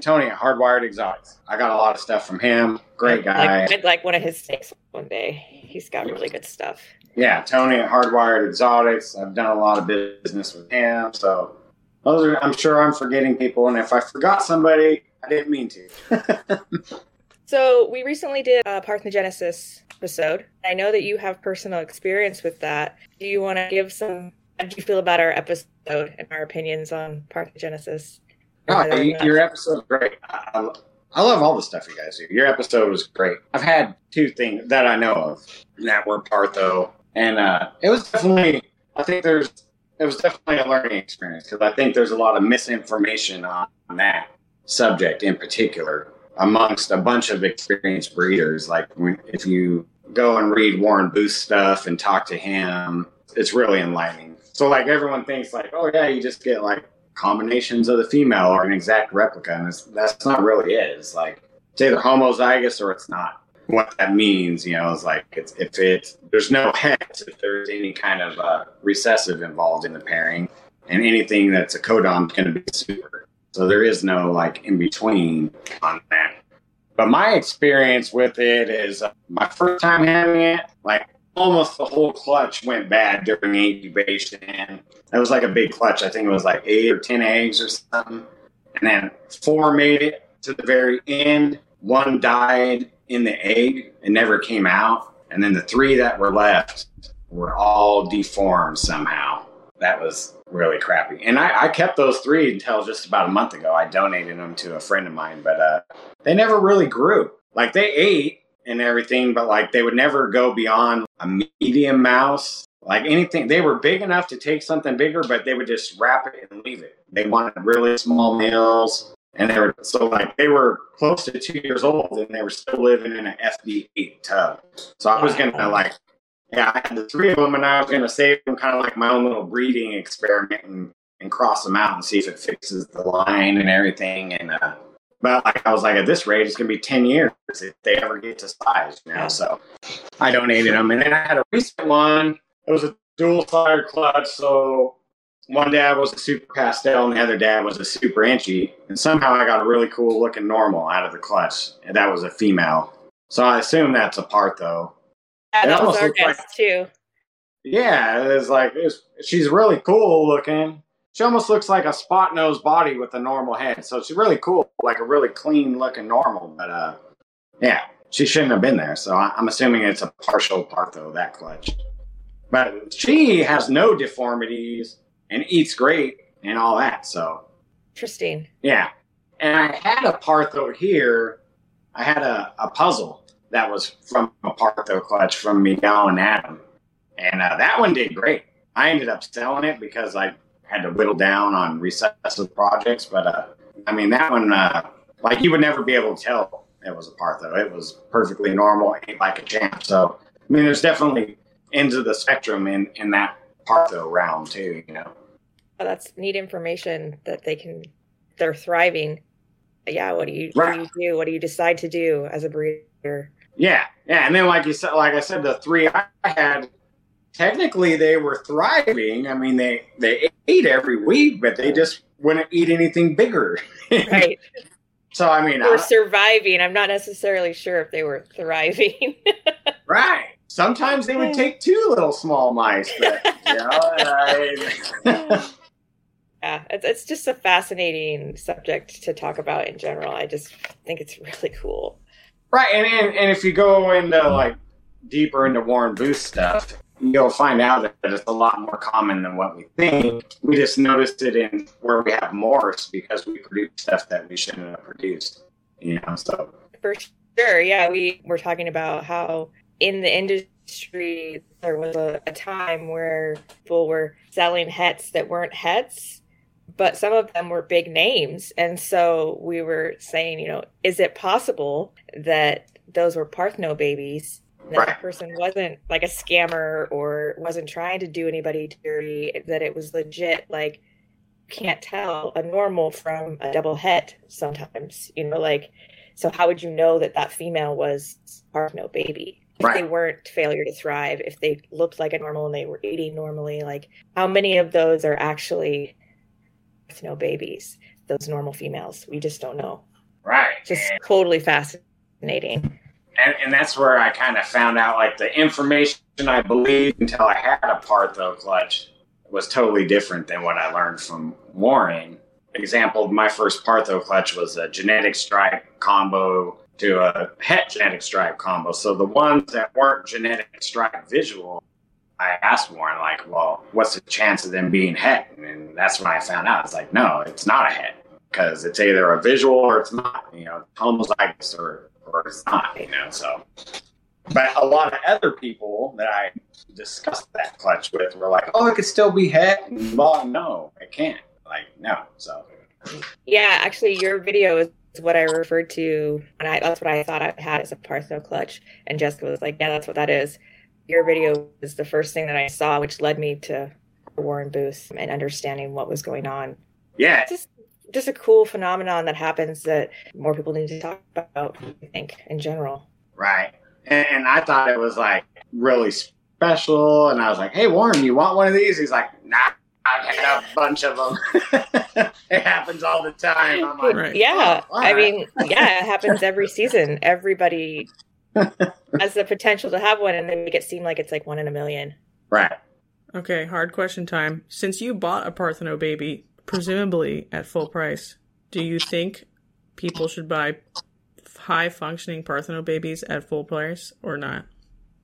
Tony at Hardwired Exotics. I got a lot of stuff from him. Great guy. I'd like, like one of his steaks one day. He's got really good stuff. Yeah, Tony at Hardwired Exotics. I've done a lot of business with him. So those are, I'm sure I'm forgetting people, and if I forgot somebody, I didn't mean to. so we recently did a parthenogenesis episode. I know that you have personal experience with that. Do you want to give some? How do you feel about our episode and our opinions on parthenogenesis? Oh, your episode is great. I, I love all the stuff you guys do. Your episode was great. I've had two things that I know of that were partho, and uh, it was definitely. I think there's it was definitely a learning experience because I think there's a lot of misinformation on that subject in particular amongst a bunch of experienced breeders. Like if you go and read Warren Booth stuff and talk to him, it's really enlightening. So like everyone thinks like, oh yeah, you just get like combinations of the female or an exact replica, and that's not really it. It's like it's either homozygous or it's not. What that means, you know, is like it's, if it there's no hex if there's any kind of uh, recessive involved in the pairing, and anything that's a codom is going to be super. So there is no like in between on that. But my experience with it is uh, my first time having it, like almost the whole clutch went bad during incubation. It was like a big clutch. I think it was like eight or 10 eggs or something. And then four made it to the very end. One died in the egg and never came out. And then the three that were left were all deformed somehow. That was really crappy. And I, I kept those three until just about a month ago. I donated them to a friend of mine, but uh, they never really grew. Like they ate, and everything, but like they would never go beyond a medium mouse. Like anything, they were big enough to take something bigger, but they would just wrap it and leave it. They wanted really small meals, and they were so like they were close to two years old, and they were still living in an FD8 tub. So I was gonna like, yeah, I had the three of them, and I was gonna save them, kind of like my own little breeding experiment, and, and cross them out and see if it fixes the line and everything, and uh, but like I was like, at this rate, it's gonna be ten years if they ever get to size, you know. So I donated them, and then I had a recent one. It was a dual sire clutch, so one dad was a super pastel, and the other dad was a super enchi. And somehow I got a really cool looking normal out of the clutch, and that was a female. So I assume that's a partho. Yeah, that was our guess like, too. Yeah, it's like it's, she's really cool looking she almost looks like a spot nose body with a normal head. So she's really cool, like a really clean looking normal. But uh, yeah, she shouldn't have been there. So I'm assuming it's a partial part though, that clutch. But she has no deformities and eats great and all that. So interesting. Yeah, and I had a partho here. I had a, a puzzle that was from a partho clutch from Miguel and Adam, and uh, that one did great. I ended up selling it because I had to whittle down on recessive projects. But uh, I mean, that one, uh, like you would never be able to tell it was a partho. It was perfectly normal, ate like a champ. So I mean, there's definitely ends of the spectrum in in that partho realm too. You know. That's neat information that they can. They're thriving. yeah. What do you right. what do you do? What do you decide to do as a breeder? Yeah, yeah, and then like you said, like I said, the three I had technically they were thriving. I mean, they they ate every week, but they just wouldn't eat anything bigger. right. So I mean, were surviving. I'm not necessarily sure if they were thriving. right. Sometimes they would take two little small mice, but you know, I- yeah, it's, it's just a fascinating subject to talk about in general. I just think it's really cool. right. And, and and if you go into like deeper into Warren Booth stuff, you'll find out that it's a lot more common than what we think. We just noticed it in where we have morphs because we produce stuff that we shouldn't have produced. You know, so For sure. Yeah, we were talking about how in the industry there was a, a time where people were selling hets that weren't hets, but some of them were big names. And so we were saying, you know, is it possible that those were Partheno babies? That Right. the person wasn't like a scammer or wasn't trying to do anybody dirty, that it was legit like can't tell a normal from a double het sometimes, you know, like so how would you know that that female was Partheno baby? If they weren't failure to thrive, if they looked like a normal and they were eating normally, like how many of those are actually Partheno babies? Those normal females, we just don't know. right. Just totally fascinating. and, and that's where I kind of found out like the information I believed until I had a Partho clutch was totally different than what I learned from Warren. Example, my first Partho clutch was a genetic stripe combo to a het genetic stripe combo. So the ones that weren't genetic stripe visual, I asked Warren like, well, what's the chance of them being het? And that's when I found out. It's like, no, it's not a het because it's either a visual or it's not. You know, homozygous or or it's not. You know, so. But a lot of other people that I discussed that clutch with were like, "Oh, it could still be het." And, Well, no, it can't. Like, no. So, Yeah, actually, your video is what I referred to, and I, that's what I thought I had as a Partheno clutch. And Jessica was like, "Yeah, that's what that is." Your video was the first thing that I saw, which led me to Warren Booth and understanding what was going on. yeah, It's just just a cool phenomenon that happens that more people need to talk about. I think in general. right. And, and I thought it was like really special. And I was like, "Hey, Warren, you want one of these?" He's like, "Nah." I've had a bunch of them. it happens all the time. I'm like. Yeah, Oh, I mean, yeah, it happens every season. Everybody has the potential to have one, and they make it seem like it's like one in a million. right. Okay, hard question time. Since you bought a Partheno baby, presumably at full price, do you think people should buy high functioning Partheno babies at full price or not?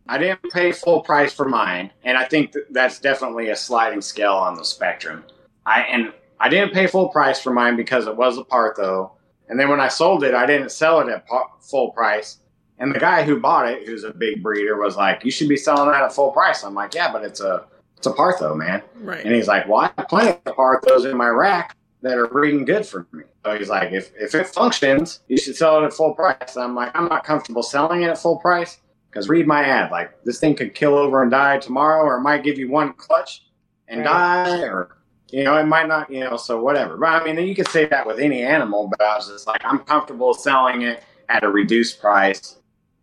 I didn't pay full price for mine, and I think that that's definitely a sliding scale on the spectrum. I and I didn't pay full price for mine because it was a Partho, and then when I sold it, I didn't sell it at par- full price. And the guy who bought it, who's a big breeder, was like, "You should be selling that at full price." I'm like, "Yeah, but it's a it's a Partho, man." Right. And he's like, "Well, I have plenty of Parthos in my rack that are breeding good for me." So he's like, "If if it functions, you should sell it at full price." I'm like, "I'm not comfortable selling it at full price." Because read my ad, like this thing could kill over and die tomorrow, or it might give you one clutch and Right. die, or you know, it might not, you know, so whatever. But I mean, you could say that with any animal, but I was just like, I'm comfortable selling it at a reduced price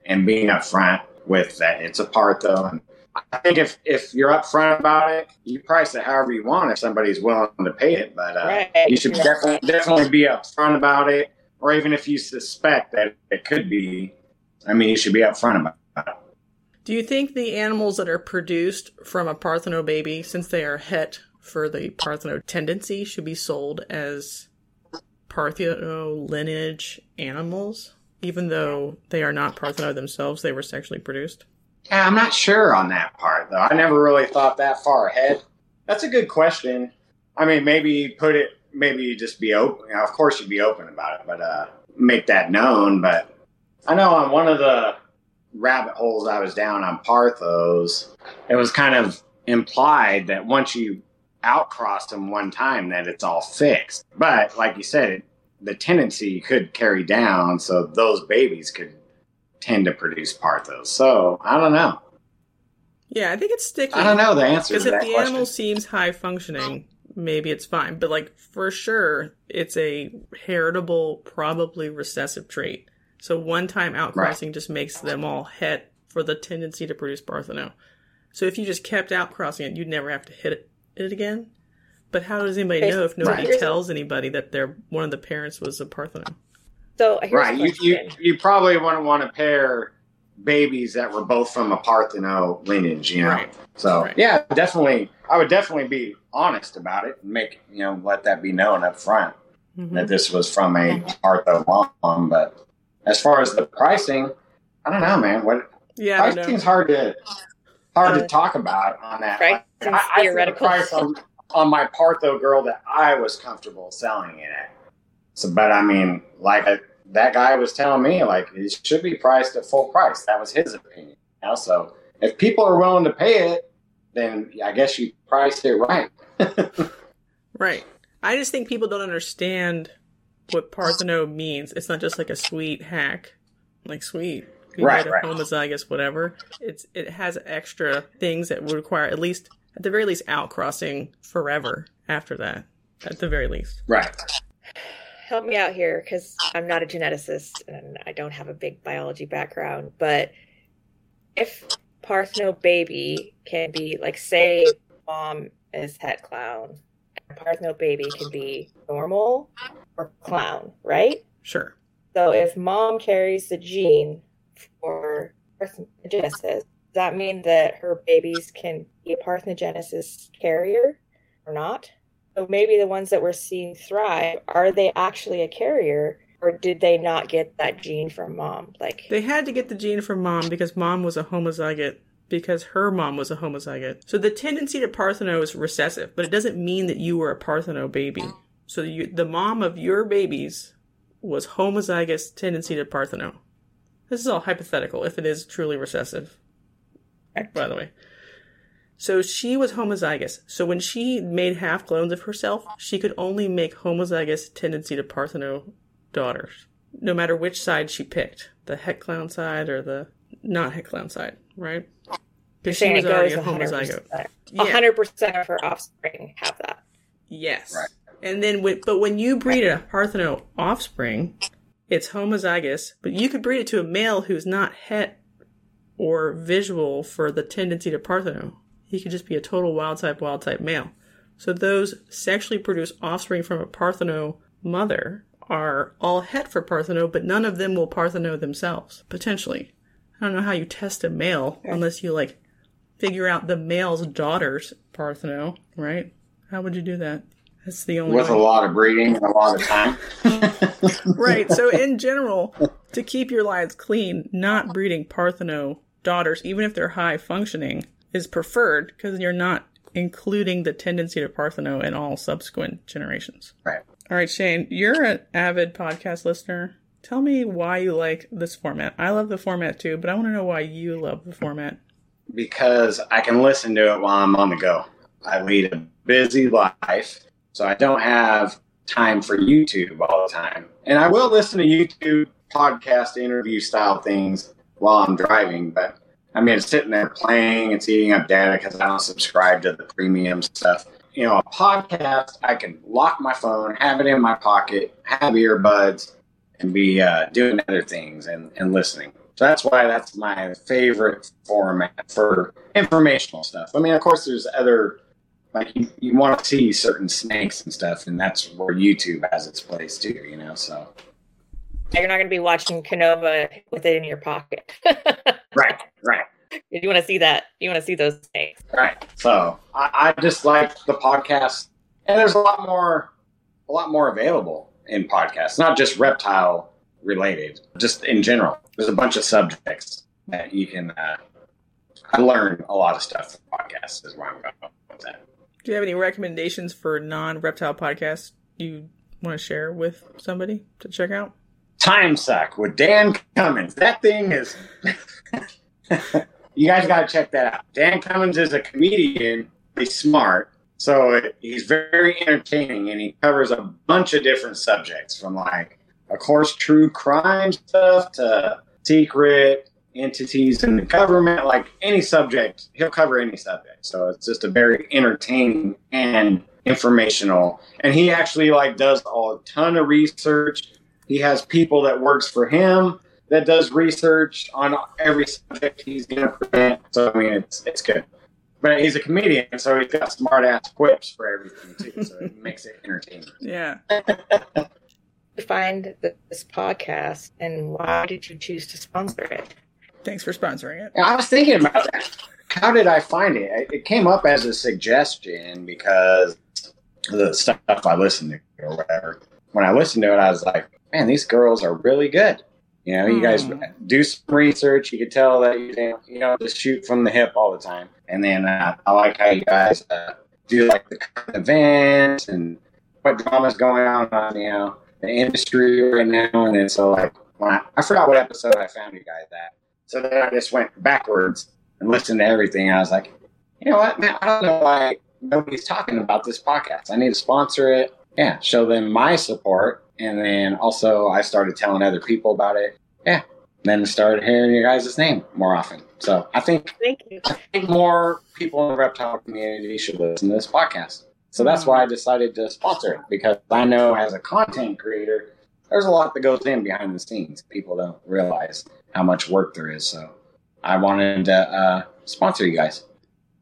and being upfront with that. It's a part though, and I think if if you're upfront about it, you price it however you want if somebody's willing to pay it. But uh, Right. you should Yeah. definitely definitely be upfront about it, or even if you suspect that it could be, I mean, you should be upfront about it. Do you think the animals that are produced from a Partheno baby, since they are het for the Partheno tendency, should be sold as Partheno lineage animals, even though they are not Partheno themselves, they were sexually produced? Yeah, I'm not sure on that part though. I never really thought that far ahead. That's a good question. I mean, maybe put it, maybe you just be open. Of course, you'd be open about it, but uh, make that known. But I know on one of the rabbit holes I was down on Parthos, it was kind of implied that once you outcross them one time, that it's all fixed. But like you said, it, the tendency could carry down, so those babies could tend to produce Parthos. So I don't know. Yeah, I think it's sticky. I don't know the answer Because if the question. animal seems high functioning, maybe it's fine. But like for sure, it's a heritable, probably recessive trait. So one time outcrossing just makes them all het for the tendency to produce Partheno. So if you just kept outcrossing it, you'd never have to hit it, it again. But how does anybody know if nobody Right. tells anybody that their one of the parents was a Partheno? So here's right. You, you you probably wouldn't want to pair babies that were both from a Partheno lineage, you know. Right. So Right. yeah, definitely. I would definitely be honest about it and make you know let that be known up front Mhm. that this was from a Partho mom. But as far as the pricing, I don't know, man. What Yeah, I don't pricing's hard to hard Uh, to talk about on that. Pricing's I, I set the theoretical. price on, on my Partho girl that I was comfortable selling in it. So, but I mean, like uh, that guy was telling me, like it should be priced at full price. That was his opinion. You know? So, if people are willing to pay it, then I guess you priced it right. Right. I just think people don't understand what Partheno means. It's not just like a sweet hack, like sweet. You Right, right. homozygous, whatever. It's it has extra things that would require at least, at the very least, outcrossing forever after that. At the very least. right. help me out here because I'm not a geneticist and I don't have a big biology background. But if Partheno baby can be like, say, mom is het clown, and Partheno baby can be normal or clown, right? Sure. So if mom carries the gene for parthenogenesis, does that mean that her babies can be a parthenogenesis carrier or not? So maybe the ones that we're seeing thrive, are they actually a carrier or did they not get that gene from mom? Like They had to get the gene from mom because mom was a homozygote because her mom was a homozygote. So the tendency to Partheno is recessive, but it doesn't mean that you were a Partheno baby. So you, the mom of your babies was homozygous tendency to Partheno. This is all hypothetical if it is truly recessive. By the way. So she was homozygous. So when she made half clones of herself, she could only make homozygous tendency to Partheno daughters, no matter which side she picked, the het clown side or the not het clown side, right? you're Because she was already goes a 100%. Yeah. hundred percent of her offspring have that. Yes. Right. And then, when, but when you breed a Partheno offspring, it's homozygous, but you could breed it to a male who's not het or visual for the tendency to Partheno. He could just be a total wild type, wild type male. So those sexually produced offspring from a Partheno mother are all het for Partheno, but none of them will Partheno themselves, potentially. I don't know how you test a male unless you like figure out the male's daughter's Partheno, right? How would you do that? That's the only With way. a lot of breeding and a lot of time. right. So in general, to keep your lives clean, not breeding Partheno daughters, even if they're high functioning, is preferred because you're not including the tendency to Partheno in all subsequent generations. Right. All right, Shane, you're an avid podcast listener. Tell me why you like this format. I love the format too, but I want to know why you love the format. because I can listen to it while I'm on the go. I lead a busy life, so I don't have time for YouTube all the time. And I will listen to YouTube podcast interview style things while I'm driving, but I mean, it's sitting there playing, it's eating up data because I don't subscribe to the premium stuff. You know, a podcast, I can lock my phone, have it in my pocket, have earbuds, and be uh, doing other things and, and listening. So that's why that's my favorite format for informational stuff. I mean, of course, there's other, like, you, you want to see certain snakes and stuff, and that's where YouTube has its place too, you know? So, You're not going to be watching Canova with it in your pocket. right, right. you want to see that. You want to see those snakes. Right. So I, I just like the podcast, and there's a lot more, a lot more available in podcasts, not just reptile related, just in general. There's a bunch of subjects that you can. Uh, I learn a lot of stuff from podcasts. Is where I'm going with that. Do you have any recommendations for non reptile podcasts you want to share with somebody to check out? Time Suck with Dan Cummins. That thing is. you guys got to check that out. Dan Cummins is a comedian. He's smart. So he's very entertaining and he covers a bunch of different subjects from like, of course, true crime stuff to secret entities in the government, like any subject, he'll cover any subject. So it's just a very entertaining and informational. And he actually like does a ton of research. He has people that works for him that does research on every subject he's going to present. So I mean, it's it's good. But he's a comedian, so he's got smart ass quips for everything too. So it makes it entertaining. Yeah. you find this podcast, and why did you choose to sponsor it? Thanks for sponsoring it. I was thinking about that. How did I find it? It came up as a suggestion because the stuff I listened to or whatever. When I listened to it, I was like, man, these girls are really good. You know, you guys Hmm. do some research. You could tell that you you know, just shoot from the hip all the time. And then uh, I like how you guys uh, do like the events and what drama's going on on you know the industry right now. And then so like when I, I forgot what episode I found you guys at. So then I just went backwards and listened to everything. I was like, you know what, man, I don't know why nobody's talking about this podcast. I need to sponsor it. Yeah, show them my support. And then also I started telling other people about it. Yeah. Then started hearing your guys' name more often. So I think Thank you. I think more people in the reptile community should listen to this podcast. So that's why I decided to sponsor it because I know as a content creator, there's a lot that goes in behind the scenes. People don't realize how much work there is. So I wanted to uh, sponsor you guys.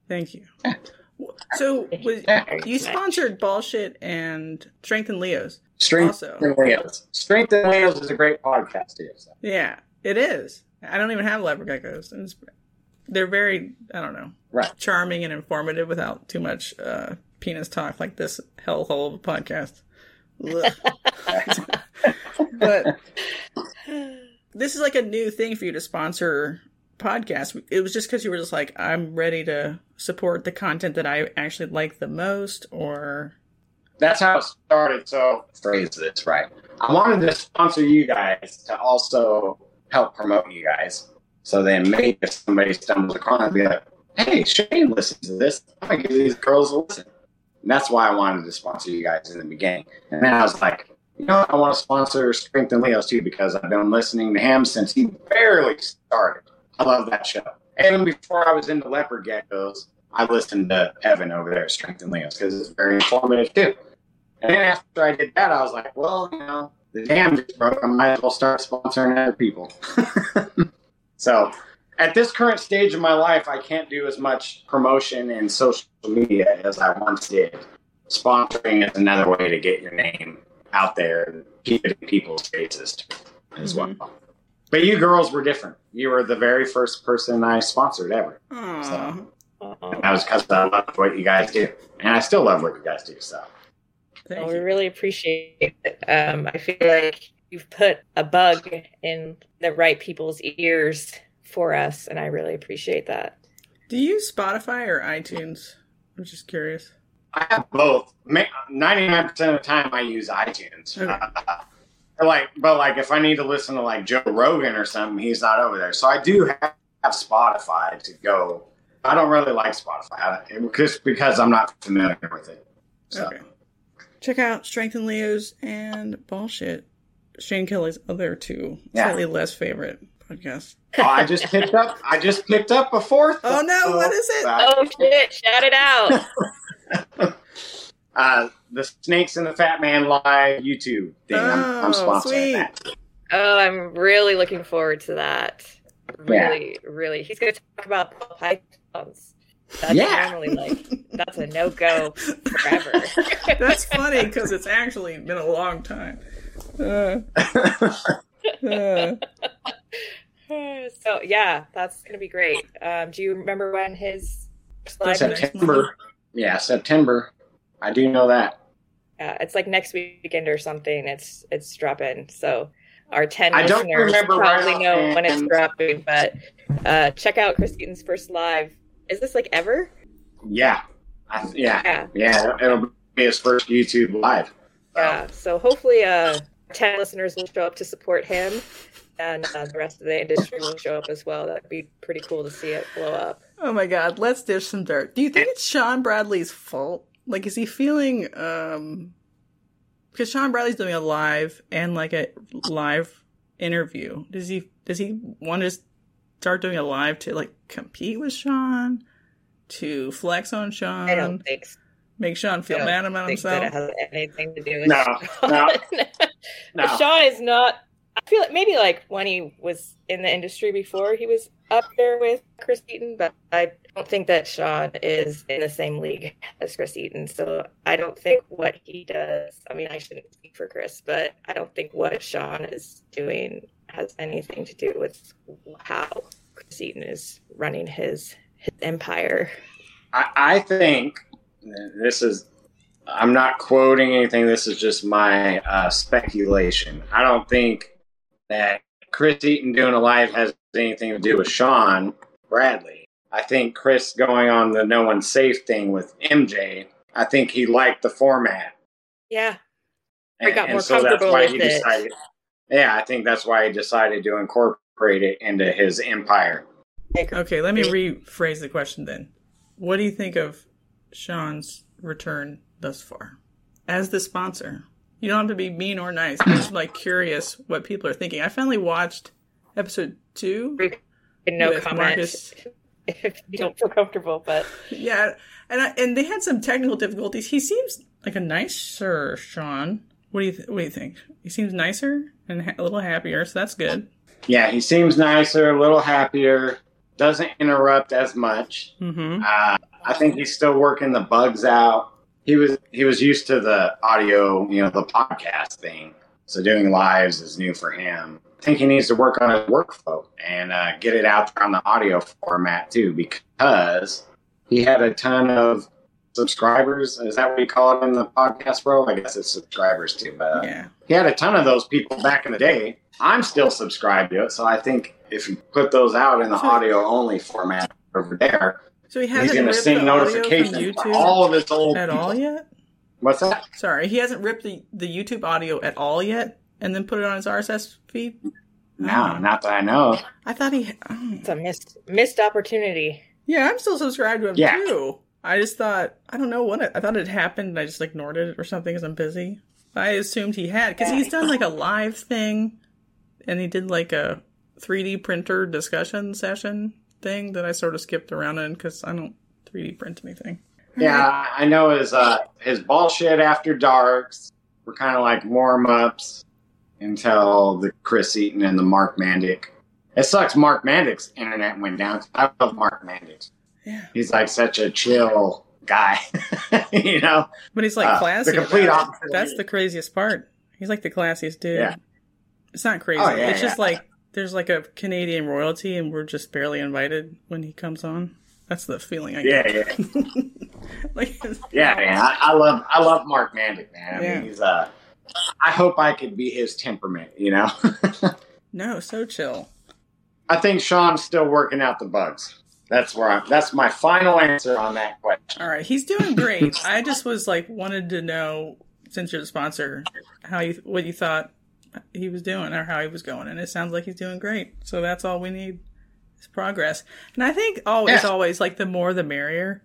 Thank you. So was, Yeah. you sponsored Bullshit and Strength and Leos. Strength Also. and Leos. Strength and Leos is a great podcast too. So. Yeah, it is. I don't even have leopard geckos. And it's, they're very, I don't know, Right. charming and informative without too much uh, penis talk like this hellhole of a podcast. But this is like a new thing for you to sponsor podcasts. It was just because you were just like, I'm ready to support the content that I actually like the most, or that's how it started. So phrase this right. I wanted to sponsor you guys to also help promote you guys. So then maybe if somebody stumbles across, I'd be like, "Hey, Shane listens to this. I'm gonna give these girls a listen." And that's why I wanted to sponsor you guys in the beginning. And then I was like, you know? I want to sponsor Strength and Leos too because I've been listening to him since he barely started. I love that show. And before I was into leopard geckos, I listened to Evan over there at Strength and Leos because it's very informative too. And then after I did that, I was like, well, you know, the dam just broke. I might as well start sponsoring other people. so at this current stage of my life, I can't do as much promotion and social media as I once did. Sponsoring is another way to get your name out there and keep it in people's faces as Mhm. well. But you girls were different. You were the very first person I sponsored ever. Aw. And that was because I loved what you guys do. And I still love what you guys do. So Well, we really appreciate it. Um, I feel like you've put a bug in the right people's ears for us, and I really appreciate that. Do you use Spotify or iTunes? I'm just curious. I have both. Ninety nine percent of the time, I use iTunes. Okay. Uh, like, but like, if I need to listen to like Joe Rogan or something, he's not over there. So I do have, have Spotify to go. I don't really like Spotify I- just because I'm not familiar with it. So Okay. Check out Strength and Leos and Bullshit. Shane Kelley's other two Yeah. slightly less favorite podcasts. oh, I just picked up. I just picked up a fourth. Oh no, what is it? Oh shit! Shout it out. uh, the Snakes and the Fat Man live YouTube thing. I'm, I'm Oh, sponsoring sweet. that. Oh, I'm really looking forward to that. Yeah. Really, really. He's going to talk about pythons. That's Yeah. normally like that's a no go forever. That's funny because it's actually been a long time. Uh, uh, so yeah, that's gonna be great. Um, do you remember when his live September. September. Yeah, September. I do know that. Yeah, it's like next weekend or something. It's it's dropping. So our ten I don't listeners remember probably right know when it's dropping. But uh, check out Chris Eaton's first live. Is this like ever? Yeah. I, yeah. Yeah. Yeah. It'll be his first YouTube live. Yeah. So hopefully, uh, ten listeners will show up to support him, and uh, the rest of the industry will show up as well. That'd be pretty cool to see it blow up. oh my god, let's dish some dirt. Do you think it's Sean Bradley's fault? Like, is he feeling, um, because Sean Bradley's doing a live and like a live interview. Does he, does he want to start doing a live to like compete with Sean? To flex on Sean? I don't think so. Make Sean feel I don't bad about think that himself? it has anything to do with No, Sean. no, No. Sean is not I feel like maybe like when he was in the industry before, he was up there with Chris Eaton, but I don't think that Sean is in the same league as Chris Eaton. So I don't think what he does. I mean, I shouldn't speak for Chris, but I don't think what Sean is doing has anything to do with how Chris Eaton is running his his empire. I, I think this is. I'm not quoting anything. This is just my uh, speculation. I don't think that Chris Eaton doing a live has anything to do with Sean Bradley. I think Chris going on the no one safe thing with MJ. I think he liked the format. Yeah, and, got and more so comfortable with it. decided. Yeah, I think that's why he decided to incorporate it into his empire. Okay, let me rephrase the question then. What do you think of Sean's return thus far? As the sponsor. You don't have to be mean or nice. I'm just like curious what people are thinking. I finally watched episode two. no with comment Marcus. if you don't feel comfortable. But Yeah, and I, and they had some technical difficulties. He seems like a nicer Sean. What do you th- what do you think? He seems nicer and ha- a little happier, so that's good. Yeah, he seems nicer, a little happier, doesn't interrupt as much. Mm-hmm. Uh, I think he's still working the bugs out. He was he was used to the audio, you know, the podcast thing. So doing lives is new for him. I think he needs to work on his workflow and uh, get it out there on the audio format too, because he had a ton of subscribers. Is that what you call it in the podcast world? I guess it's subscribers too. But uh, Yeah. he had a ton of those people back in the day. I'm still subscribed to it, so I think if you put those out in the So- audio only format over there, So he he's hasn't going to ripped send the audio from notifications for YouTube all of his old at all people. yet. What's that? Sorry, he hasn't ripped the, the YouTube audio at all yet, and then put it on his RSS feed. No, Oh. not that I know. of. I thought he. oh. it's a missed missed opportunity. Yeah, I'm still subscribed to him Yeah. too. I just thought I don't know what it, I thought it happened. and I just ignored it or something because I'm busy. I assumed he had because he's done like a live thing, and he did like a 3D printer discussion session thing that I sort of skipped around in because I don't 3D print anything. Yeah, I know his uh, his bullshit after darks were kind of like warm ups until the Chris Eaton and the Mark Mandic. It sucks. Mark Mandic's internet went down. I love Mark Mandic. Yeah, He's like such a chill guy, you know. but he's like Uh, classy. the complete opposite That's the craziest part. He's like the classiest dude. Yeah. It's not crazy. Oh, yeah, it's just like there's like a Canadian royalty, and we're just barely invited when he comes on. That's the feeling I Yeah, get. yeah, like, yeah, man. I, I love I love Mark Mandic, man. I Yeah. mean, he's uh. I hope I could be his temperament, you know. no, so chill. I think Sean's still working out the bugs. That's where I'm. That's my final answer on that question. All right, he's doing great. I just was like wanted to know since you're the sponsor how you what you thought he was doing or how he was going, and it sounds like he's doing great. So that's all we need is progress. And I think always, Yeah. always like the more the merrier.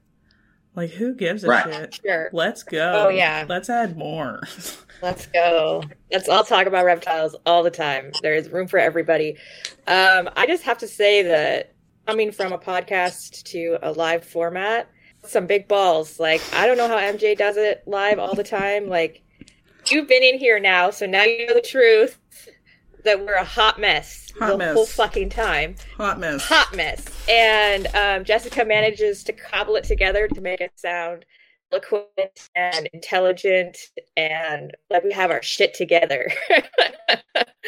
Like who gives a Right. shit? Sure. Let's go. Oh, yeah. Let's add more. Let's go. Let's all talk about reptiles all the time. There's room for everybody. Um, I just have to say that coming from a podcast to a live format, some big balls. Like I don't know how MJ does it live all the time. Like you've been in here now, so now you know the truth that we're a hot mess Hot the mess. whole fucking time. Hot mess. hot mess. And um, Jessica manages to cobble it together to make it sound eloquent and intelligent and like we have our shit together.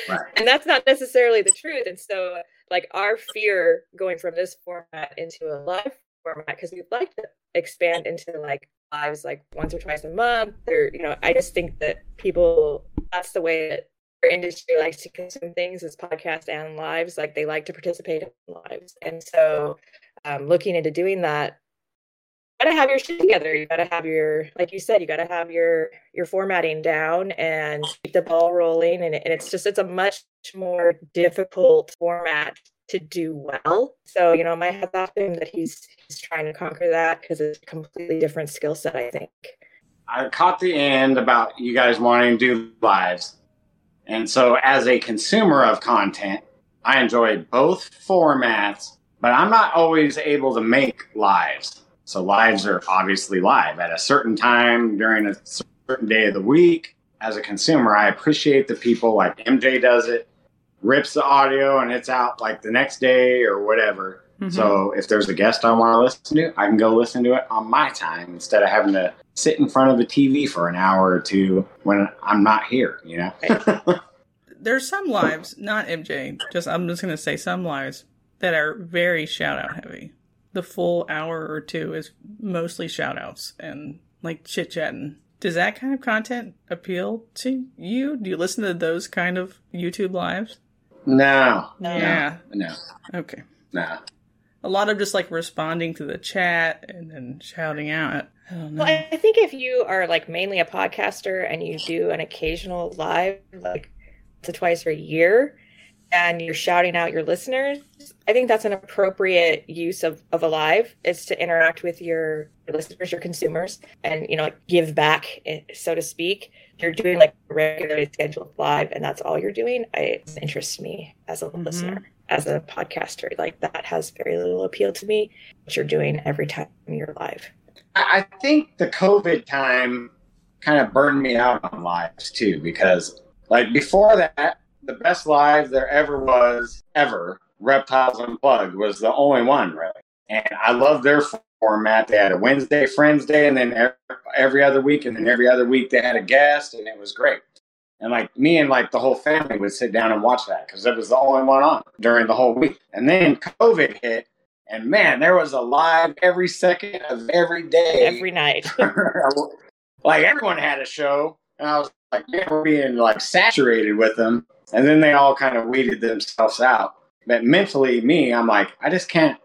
Right. And that's not necessarily the truth. And so, like, our fear going from this format into a live format, because we'd like to expand into like lives like once or twice a month, or, you know, I just think that people, that's the way that our industry likes to consume things is podcasts and lives. Like, they like to participate in lives. And so, um, looking into doing that, gotta have your shit together. You gotta have your, like you said, you gotta have your your formatting down and keep the ball rolling. And, and it's just it's a much more difficult format to do well. So you know, my hats off him that he's he's trying to conquer that because it's a completely different skill set. I think. I caught the end about you guys wanting to do lives. And so, as a consumer of content, I enjoy both formats, but I'm not always able to make lives. So, lives are obviously live at a certain time during a certain day of the week. As a consumer, I appreciate the people like MJ does it. rips the audio and it's out like the next day or whatever. Mhm. So if there's a guest I want to listen to, I can go listen to it on my time instead of having to sit in front of a TV for an hour or two when I'm not here, you know? there's some lives, not MJ. Just I'm just gonna say some lives that are very shout out heavy. The full hour or two is mostly shout outs and like chit chatting. Does that kind of content appeal to you? Do you listen to those kind of YouTube lives? no, No. Yeah. no, Okay. no. A lot of just like responding to the chat and then shouting out. I don't know. Well, I I think if you are like mainly a podcaster and you do an occasional live, like to twice a year, and you're shouting out your listeners, I think that's an appropriate use of, of a live is to interact with your listeners, your consumers, and you know, like give back, eh, so to speak. You're doing like a regularly scheduled live, and that's all you're doing. I, it interests me as a Mhm. listener, as a podcaster. Like that has very little appeal to me. What you're doing every time you're live. I I think the COVID time kind of burned me out on lives too, because like before that, the best live there ever was ever, Reptiles Unplugged, was the only one really. And I love their format. They had a Wednesday Friends Day, and then every other week, and then every other week they had a guest, and it was great. And like me and like the whole family would sit down and watch that because it was the only one on during the whole week. And then COVID hit, and man, there was a live every second of every day. Every night. like everyone had a show, and I was like, man, we're being like saturated with them. And then they all kind of weeded themselves out. But mentally, me, I'm like, I just can't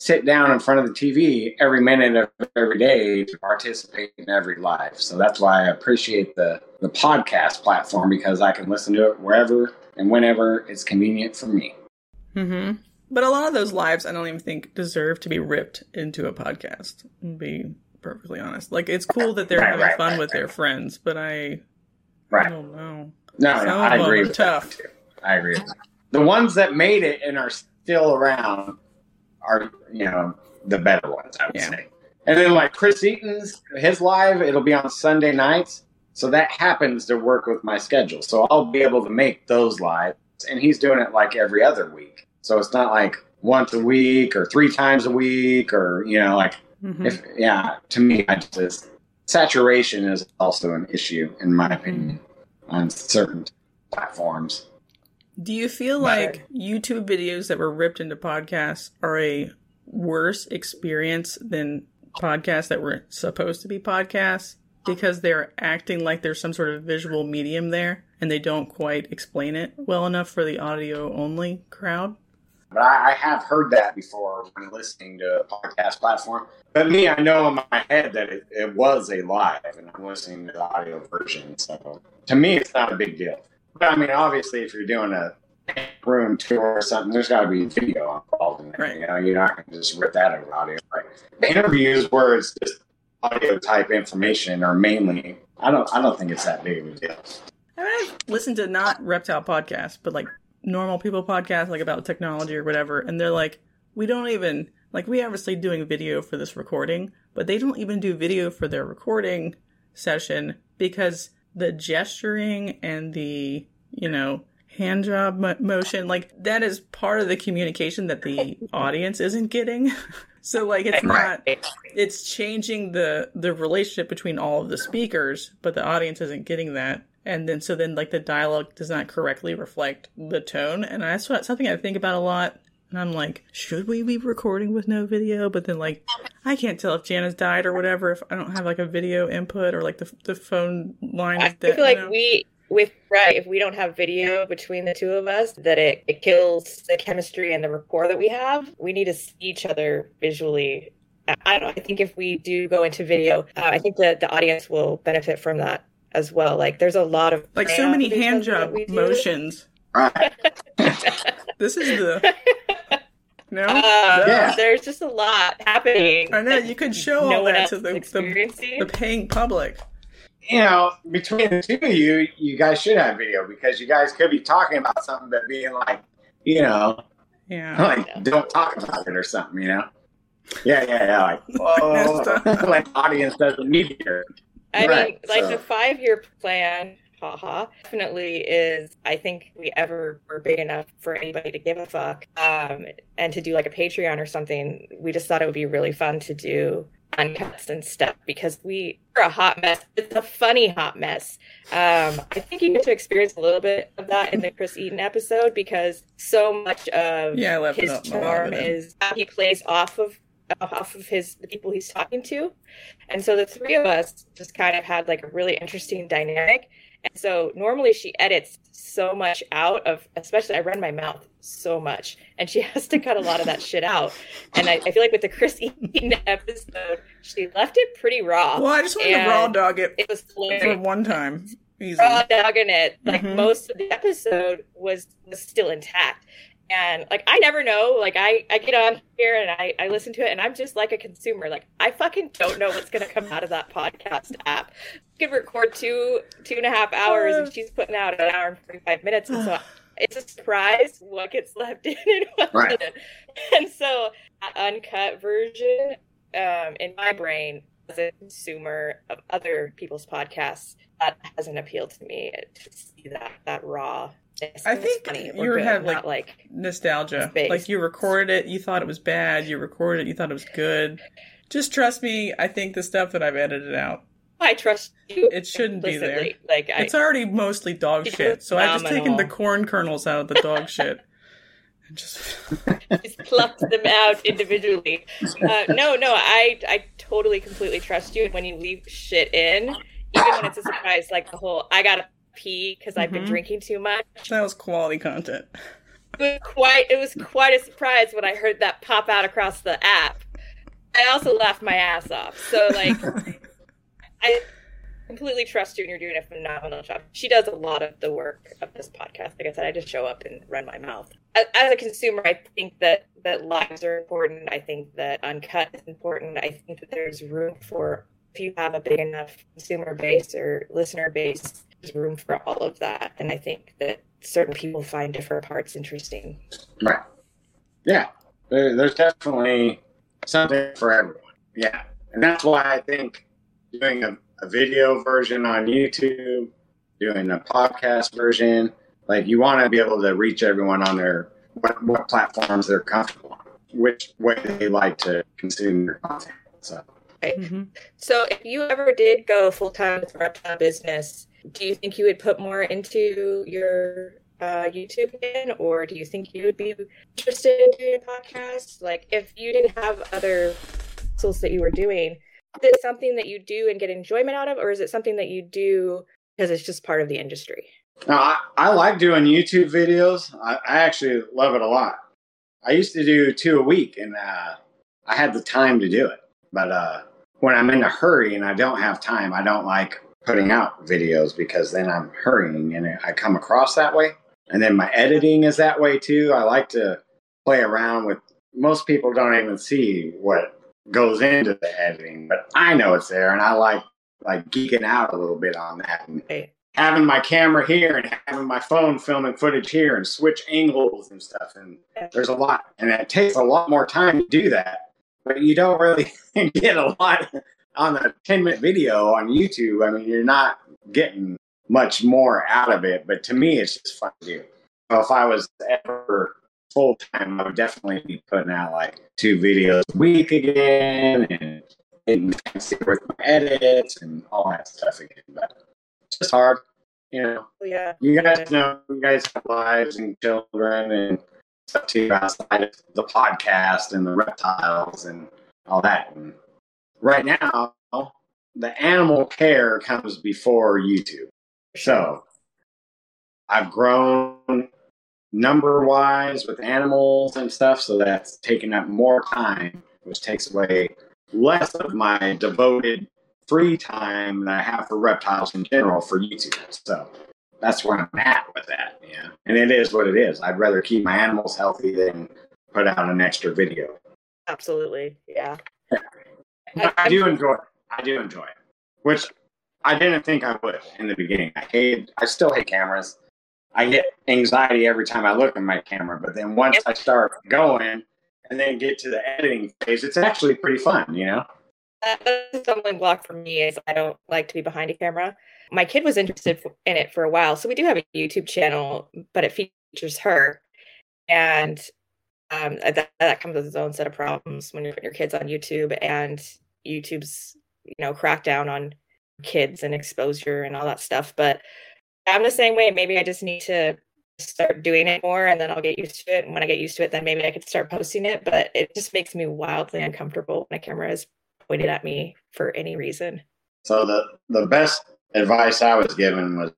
sit down in front of the TV every minute of every day to participate in every live. So that's why I appreciate the the podcast platform because I can listen to it wherever and whenever it's convenient for me. hmm But a lot of those lives, I don't even think deserve to be ripped into a podcast. Be perfectly honest, like it's cool that they're Right, having right, fun right, with their friends, but I, I Right. don't know. No, Some no, I agree with tough. that. I agree. The ones that made it and are still around are, you know, the better ones, I would Yeah. say. And then like Chris Eaton's his live, it'll be on Sunday nights. So that happens to work with my schedule. So I'll be able to make those lives. And he's doing it like every other week. So it's not like once a week or three times a week or, you know, like Mhm. if yeah, to me I just saturation is also an issue in my opinion on certain platforms. Do you feel like YouTube videos that were ripped into podcasts are a worse experience than podcasts that were supposed to be podcasts because they're acting like there's some sort of visual medium there and they don't quite explain it well enough for the audio only crowd? But I, I have heard that before when listening to a podcast platform. But me, I know in my head that it, it was a live, and I'm listening to the audio version. So to me, it's not a big deal. But I mean, obviously, if you're doing a room tour or something, there's got to be video involved in it. Right. You know, you're not going to just rip that out of audio. Right. Interviews where it's just audio type information are mainly. I don't. I don't think it's that big of a deal. I mean, I've listened to not reptile podcasts, but like normal people podcasts, like about technology or whatever, and they're like, we don't even like we obviously doing video for this recording, but they don't even do video for their recording session because the gesturing and the you know hand job mo- motion like that is part of the communication that the audience isn't getting. So like it's not it's changing the the relationship between all of the speakers but the audience isn't getting that. And then so then like the dialogue does not correctly reflect the tone. And that's what something i think about a lot and i'm like should we be recording with no video? But then like i can't tell if jana's died or whatever if i don't have like a video input or like the, the phone line I dead feel like you know? we with right if we don't have video between the two of us that it, it kills the chemistry and the rapport that we have. We need to see each other visually. I don't i think if we do go into video uh, i think that the audience will benefit from that as well. Like there's a lot of like so many hand job motions Right. this is the no Uh, Yeah. there's just a lot happening i know you could show no all that to the, the, the paying public you know, between the two of you, you guys should have video because you guys could be talking about something but being like, you know, yeah like don't talk about it or something, you know? Yeah, yeah, yeah. Like, Messed whoa, like audience doesn't need to hear. it. I Right, mean, like so- the five year plan haha. Definitely is. I think we ever were big enough for anybody to give a fuck, um, and to do like a Patreon or something. We just thought it would be really fun to do uncuts and stuff because we are a hot mess. It's a funny hot mess. Um, I think you get to experience a little bit of that in the Chris Eaton episode because so much of Yeah, his charm is how he plays off of off of his the people he's talking to, and so the three of us just kind of had like a really interesting dynamic. And so normally she edits so much out of, especially I run my mouth so much, and she has to cut a lot of that shit out. And I, I feel like with the Chris Eaton episode, she left it pretty raw. Well, I just wanted to raw dog it It was for one time. Easy. raw dogging it. Like Mhm. most of the episode was was still intact. And like I never know. Like I I get on here and I I listen to it and I'm just like a consumer. Like I fucking don't know what's gonna come out of that podcast app. You can record two two and a half hours and she's putting out an hour and forty five minutes. And so it's a surprise what gets left in and what Right. doesn't. And so that uncut version, um, in my brain, as a consumer of other people's podcasts, that hasn't appealed to me to see that that raw. I think you have, like, not like nostalgia. Like you recorded it, you thought it was bad. You recorded it, you thought it was good. Just trust me. I think the stuff that I've edited out, I trust you. it shouldn't be there. Like I, It's already mostly dog shit. So I've just taken the corn kernels out of the dog shit. And just just plucked them out individually. Uh, no, no, I I totally completely trust you. When you leave shit in, even when it's a surprise, like the whole I gotta pee because I've been Mhm. drinking too much. that was quality content. It was quite it was quite a surprise when I heard that pop out across the app. I also laughed my ass off. So like I completely trust you and you're doing a phenomenal job. She does a lot of the work of this podcast. Like I said, I just show up and run my mouth. As a consumer, I think that that lives are important. I think that uncut is important. I think that there's room for if you have a big enough consumer base or listener base, there's room for all of that. And I think that certain people find different parts interesting. Right. Yeah. There, there's definitely something for everyone. Yeah. And that's why I think doing a, a video version on YouTube, doing a podcast version, like you want to be able to reach everyone on their what, what platforms they're comfortable on, which way they like to consume your content. So Mhm. So, if you ever did go full time with reptile business, do you think you would put more into your uh, YouTube again, or do you think you would be interested in doing a podcast? Like, if you didn't have other tools that you were doing, is it something that you do and get enjoyment out of, or is it something that you do because it's just part of the industry? No, I, I like doing YouTube videos. I, I actually love it a lot. I used to do two a week, and uh, I had the time to do it. But uh, when I'm in a hurry and I don't have time, I don't like putting out videos because then I'm hurrying and I come across that way. And then my editing is that way too. I like to play around with. Most people don't even see what goes into the editing, but I know it's there, and I like like geeking out a little bit on that and having my camera here and having my phone filming footage here and switch angles and stuff. And there's a lot, and it takes a lot more time to do that. But you don't really get a lot on a 10 minute video on YouTube. I mean, you're not getting much more out of it. But to me, it's just fun to do. So if I was ever full time, I would definitely be putting out like two videos a week again and getting fancy with my edits and all that stuff again. But it's just hard, you know. Oh, yeah. You guys know you guys have lives and children and stuff too outside of the podcast and the reptiles and all that. And right now, the animal care comes before YouTube. So I've grown number wise with animals and stuff, so that's taken up more time, which takes away less of my devoted free time that I have for reptiles in general for YouTube. So that's where I'm at with that. Yeah. And it is what it is. I'd rather keep my animals healthy than put out an extra video. Absolutely. Yeah. But I do enjoy it. I do enjoy it. Which I didn't think I would in the beginning. I hate I still hate cameras. I get anxiety every time I look at my camera, but then once I start going and then get to the editing phase, it's actually pretty fun, you know? that's a stumbling block for me is I don't like to be behind a camera. My kid was interested in it for a while, so we do have a YouTube channel, but it features her, and um, that that comes with its own set of problems when you put your kids on YouTube and YouTube's you know crackdown on kids and exposure and all that stuff. But I'm the same way. Maybe I just need to start doing it more and then I'll get used to it. And when I get used to it, then maybe I could start posting it. But it just makes me wildly uncomfortable when a camera is pointed at me for any reason. So the the best advice I was given was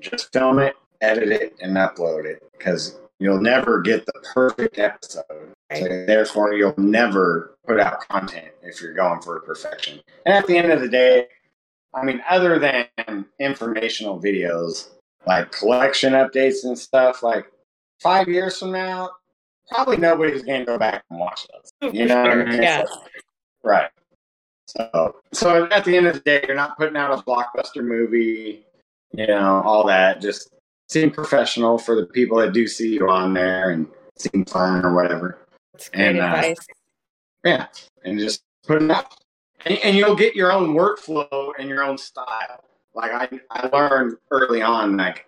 just film it, edit it, and upload it because you'll never get the perfect episode. So therefore, you'll never put out content if you're going for perfection. And at the end of the day, I mean, other than informational videos like collection updates and stuff, like five years from now, probably nobody's going to go back and watch those. You know what I mean? Yeah. So, right. So, so at the end of the day, you're not putting out a blockbuster movie, you know, all that. Just seem professional for the people that do see you on there and seem fun or whatever. That's great and, uh, advice. Uh, yeah, and just put it out, and, and, you'll get your own workflow and your own style. Like I, I learned early on, like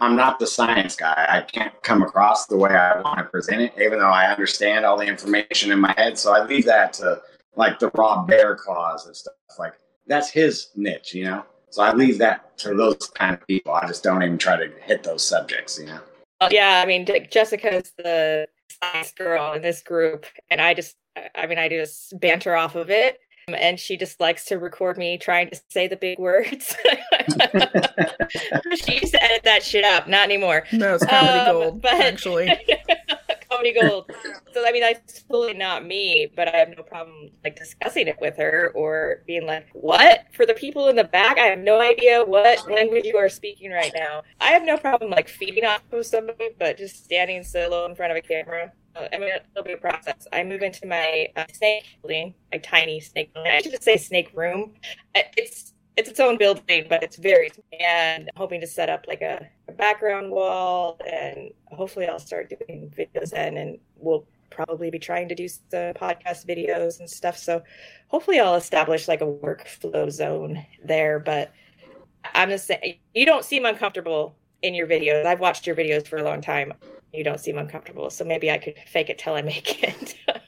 I'm not the science guy. I can't come across the way I want to present it, even though I understand all the information in my head. So I leave that to like the raw Bear claws and stuff. Like that's his niche, you know. So I leave that to those kind of people. I just don't even try to hit those subjects, you know. Yeah, I mean, Jessica's the science girl in this group, and I just, I mean, I just banter off of it. And she just likes to record me trying to say the big words. she used to edit that shit up. Not anymore. No, it's comedy um, gold, but, actually. gold. So I mean, that's totally not me, but I have no problem like discussing it with her or being like, "What?" For the people in the back, I have no idea what language you are speaking right now. I have no problem like feeding off of somebody, but just standing solo in front of a camera. Uh, I mean, it'll be a process. I move into my uh, snake building, a tiny snake building. I should just say snake room. It's it's its own building, but it's very and hoping to set up like a, a, background wall and hopefully I'll start doing videos then and we'll probably be trying to do the podcast videos and stuff. So hopefully I'll establish like a workflow zone there. But I'm just saying you don't seem uncomfortable in your videos. I've watched your videos for a long time. You don't seem uncomfortable. So maybe I could fake it till I make it.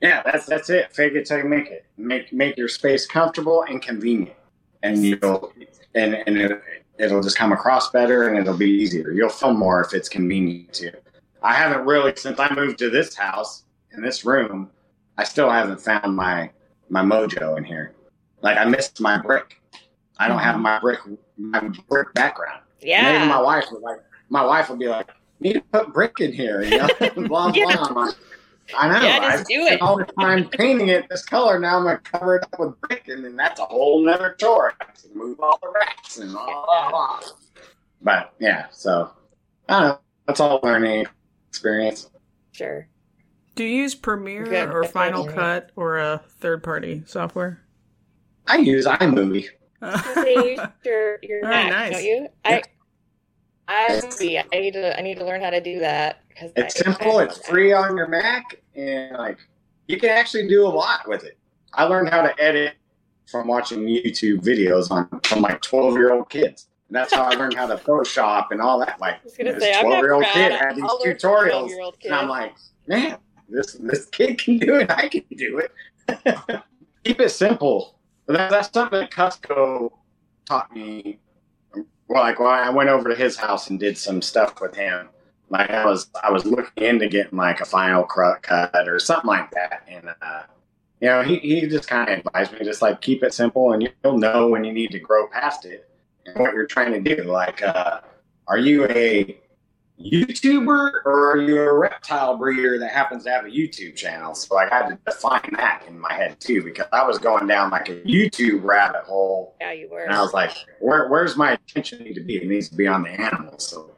yeah, that's that's it. Fake it till you make it. Make make your space comfortable and convenient and you'll and and it, it'll just come across better and it'll be easier. You'll film more if it's convenient to you. I haven't really since I moved to this house in this room. I still haven't found my my mojo in here. Like I missed my brick. I don't have mm-hmm. my brick my brick background. Yeah. Maybe my wife would like my wife would be like, "Need to put brick in here," you know. blah blah. yeah. I know. Yeah, just I do it. All the time painting it this color. Now I'm gonna cover it up with brick, and then that's a whole nother chore. I have to move all the racks and blah blah blah. But yeah, so I don't know. That's all learning experience. Sure. Do you use Premiere or Final Cut or a third party software? I use iMovie. you use your, your oh, Mac, nice. don't you? I I see. I need to I need to learn how to do that because it's I, simple. I it's free on your Mac, and like you can actually do a lot with it. I learned how to edit from watching YouTube videos on from like twelve year old kids. And that's how I learned how to Photoshop and all that. Like this twelve year old kid had these tutorials, and I'm like, man, this this kid can do it. I can do it. Keep it simple. That, that's something that Cusco taught me well, like well, I went over to his house and did some stuff with him. Like I was, I was looking into getting like a final cut or something like that, and uh, you know, he he just kind of advised me just like keep it simple, and you'll know when you need to grow past it and what you're trying to do. Like, uh, are you a YouTuber or are you a reptile breeder that happens to have a YouTube channel? So like, I had to define that in my head too because I was going down like a YouTube rabbit hole. Yeah, you were. And I was like, where, where's my attention need to be? It needs to be on the animals. So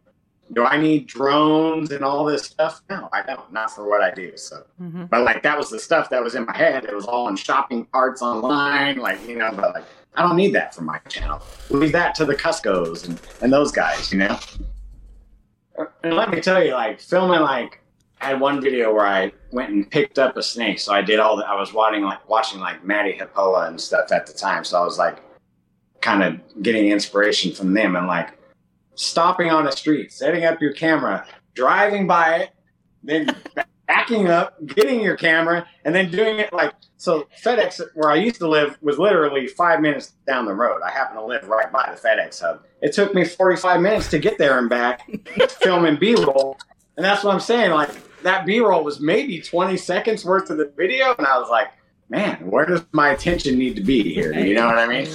do I need drones and all this stuff? No, I don't. Not for what I do. So, mm-hmm. but like that was the stuff that was in my head. It was all in shopping carts online, like you know. But like, I don't need that for my channel. Leave that to the Cuscos and, and those guys, you know and let me tell you, like filming like I had one video where I went and picked up a snake. So I did all that. I was watching like watching like Maddie Hippola and stuff at the time. So I was like kind of getting inspiration from them and like stopping on a street, setting up your camera, driving by it, then backing up, getting your camera, and then doing it like so. FedEx, where I used to live, was literally five minutes down the road. I happen to live right by the FedEx hub. It took me 45 minutes to get there and back, filming B roll. And that's what I'm saying. Like, that B roll was maybe 20 seconds worth of the video. And I was like, man, where does my attention need to be here? You know what I mean?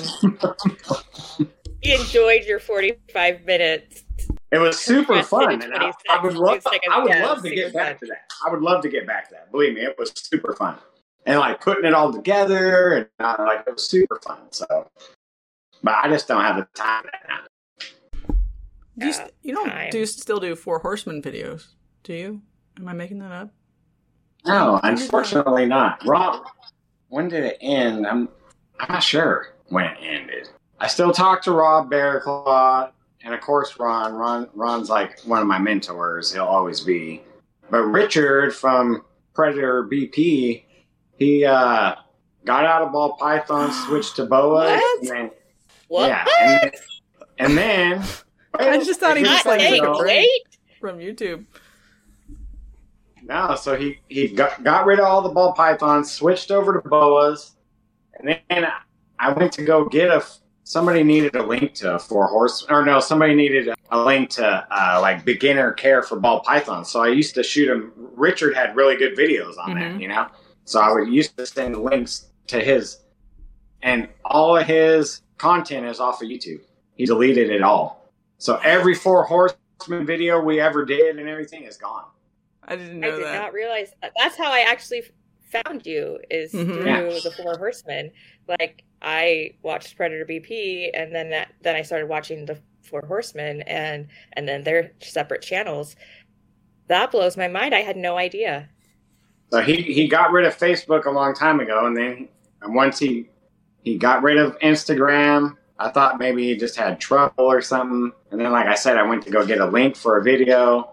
You enjoyed your 45 minutes. It was super fun, and I, I, would love. I would love to get back to that. I would love to get back to that. Believe me, it was super fun, and like putting it all together, and uh, like it was super fun. So, but I just don't have the time now. Do you, you don't time. do you still do four horsemen videos? Do you? Am I making that up? No, unfortunately not. Rob, when did it end? I'm I'm not sure when it ended. I still talk to Rob Bearclaw and of course Ron. Ron Ron's like one of my mentors. He'll always be. But Richard from Predator BP, he uh, got out of ball python, switched to boa. What? And then, what? Yeah, and then, and then I just thought he was like wait from YouTube. No, so he he got, got rid of all the ball pythons, switched over to boas, and then I went to go get a somebody needed a link to four horse or no somebody needed a link to uh, like beginner care for ball pythons so i used to shoot them richard had really good videos on mm-hmm. that you know so i would used to send links to his and all of his content is off of youtube he deleted it all so every four horseman video we ever did and everything is gone i didn't know i did that. not realize that. that's how i actually found you is mm-hmm. through yeah. the four horsemen like I watched Predator BP, and then that, then I started watching the Four Horsemen, and and then their separate channels. That blows my mind. I had no idea. So he he got rid of Facebook a long time ago, and then and once he he got rid of Instagram, I thought maybe he just had trouble or something. And then, like I said, I went to go get a link for a video,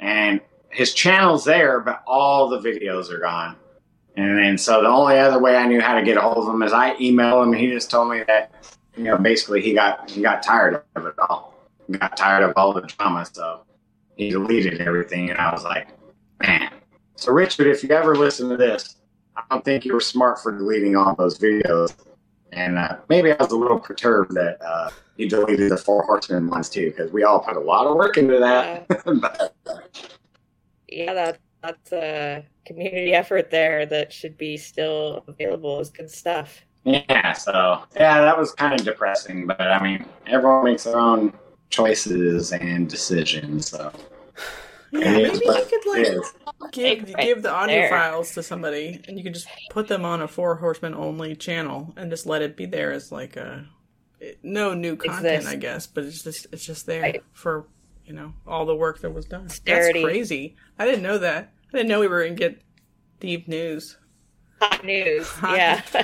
and his channel's there, but all the videos are gone. And then, so the only other way I knew how to get a hold of him is I emailed him. And he just told me that, you know, basically he got he got tired of it all, he got tired of all the drama, so he deleted everything. And I was like, man. So Richard, if you ever listen to this, I don't think you were smart for deleting all those videos. And uh, maybe I was a little perturbed that uh, he deleted the Four Horsemen ones too, because we all put a lot of work into that. Yeah, but, uh, yeah that that's a community effort there that should be still available is good stuff. Yeah, so yeah, that was kind of depressing, but I mean, everyone makes their own choices and decisions, so. Yeah, maybe you could like give right give the audio there. files to somebody, and you can just put them on a Four Horsemen only channel, and just let it be there as like a no new content, I guess, but it's just it's just there right. for you know all the work that was done. That's crazy. I didn't know that. I didn't know we were gonna get deep news. Hot news. Hot yeah.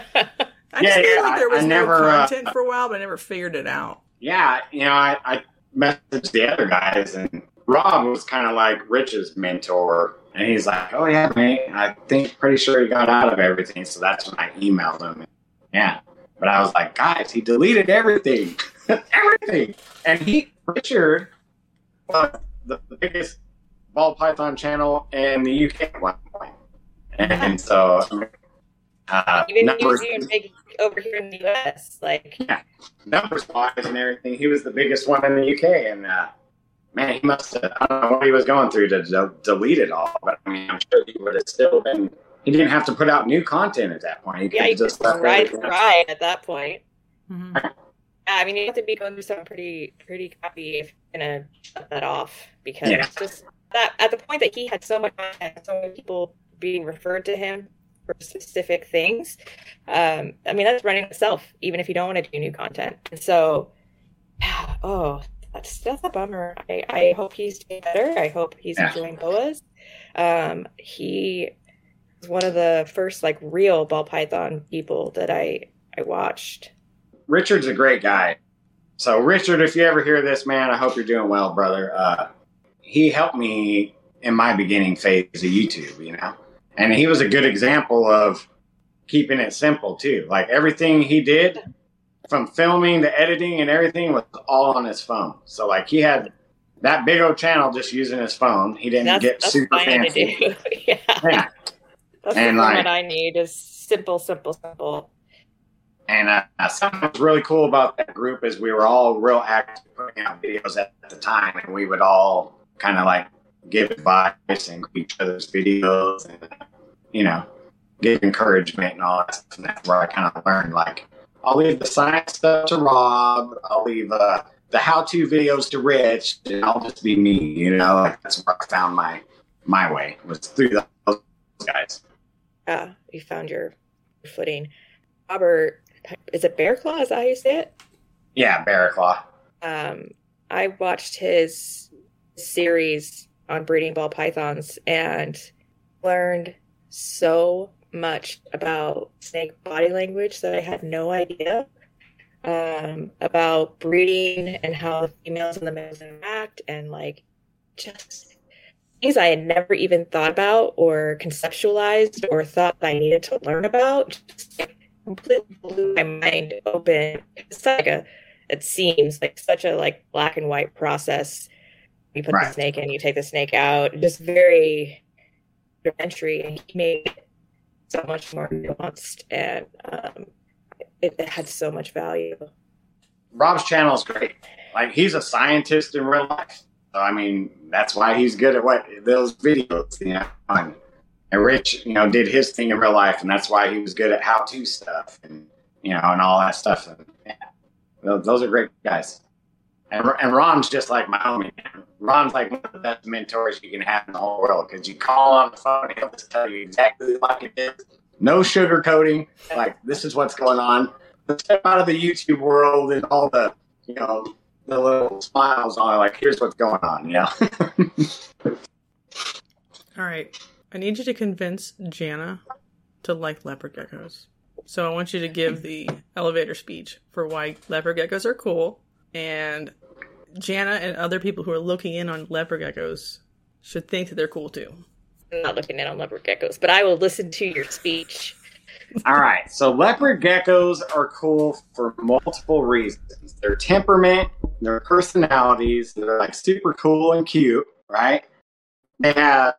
I just yeah, feel like there was I, I never, no content uh, for a while, but I never figured it out. Yeah, you know, I, I messaged the other guys, and Rob was kind of like Rich's mentor, and he's like, "Oh yeah, mate, I think pretty sure he got out of everything." So that's when I emailed him. Yeah, but I was like, guys, he deleted everything, everything, and he Richard the, the biggest ball python channel in the UK at one point. And so, uh, even numbers, he was big over here in the US, like yeah, numbers wise and everything. He was the biggest one in the UK, and uh, man, he must have. I don't know what he was going through to de- delete it all, but I mean, I'm sure he would have still been. He didn't have to put out new content at that point. He yeah, he just ride ride at that point. Mm-hmm. I mean, you have to be going through something pretty pretty crappy if you're gonna shut that off because yeah. just that at the point that he had so much so many people being referred to him for specific things. Um, I mean, that's running itself, even if you don't want to do new content. And so, oh, that's that's a bummer. I, I hope he's doing better. I hope he's yeah. enjoying boas. Um, he was one of the first like real ball python people that I I watched Richard's a great guy. So, Richard, if you ever hear this, man, I hope you're doing well, brother. Uh, he helped me in my beginning phase of YouTube, you know. And he was a good example of keeping it simple too. Like everything he did from filming to editing and everything was all on his phone. So like he had that big old channel just using his phone. He didn't That's, get that's super fancy. yeah. Yeah. That's And, the like- format I need is simple, simple, simple. And uh, something was really cool about that group is we were all real active putting out videos at the time, and we would all kind of like give advice and each other's videos, and you know, give encouragement and all that stuff. And that's where I kind of learned like I'll leave the science stuff to Rob, I'll leave uh, the how-to videos to Rich, and I'll just be me. You know, like that's where I found my my way was through those guys. Yeah, you found your footing. Robert, is it Bear Claw? Is that how you say it? Yeah, Barraclaw. um, I watched his series on breeding ball pythons and learned so much about snake body language that I had no idea um, about breeding and how the females and the males interact and like just things I had never even thought about or conceptualized or thought that I needed to learn about. Just like, completely blew my mind open. It's like a it seems like such a like black and white process. You put the snake in, you take the snake out, just very entry, and he made it so much more nuanced, and um, it, it had so much value. Rob's channel is great. Like he's a scientist in real life. So I mean, that's why he's good at what those videos, you know. And, Rich, you know, did his thing in real life, and that's why he was good at how-to stuff and you know, and all that stuff. And yeah, those, are great guys. And, and Ron's just like my homie. Ron's like one of the best mentors you can have in the whole world because you call on the phone, he'll just tell you exactly like it is. No sugarcoating. Like this is what's going on. Step out of the YouTube world and all the you know, the little smiles on like, here's what's going on, you know? All right. I need you to convince Jana to like leopard geckos. So I want you to give the elevator speech for why leopard geckos are cool. And Jana and other people who are looking in on leopard geckos should think that they're cool too. I'm not looking in on leopard geckos, but I will listen to your speech. All right, so leopard geckos are cool for multiple reasons. Their temperament, their personalities, they're like super cool and cute, right? They have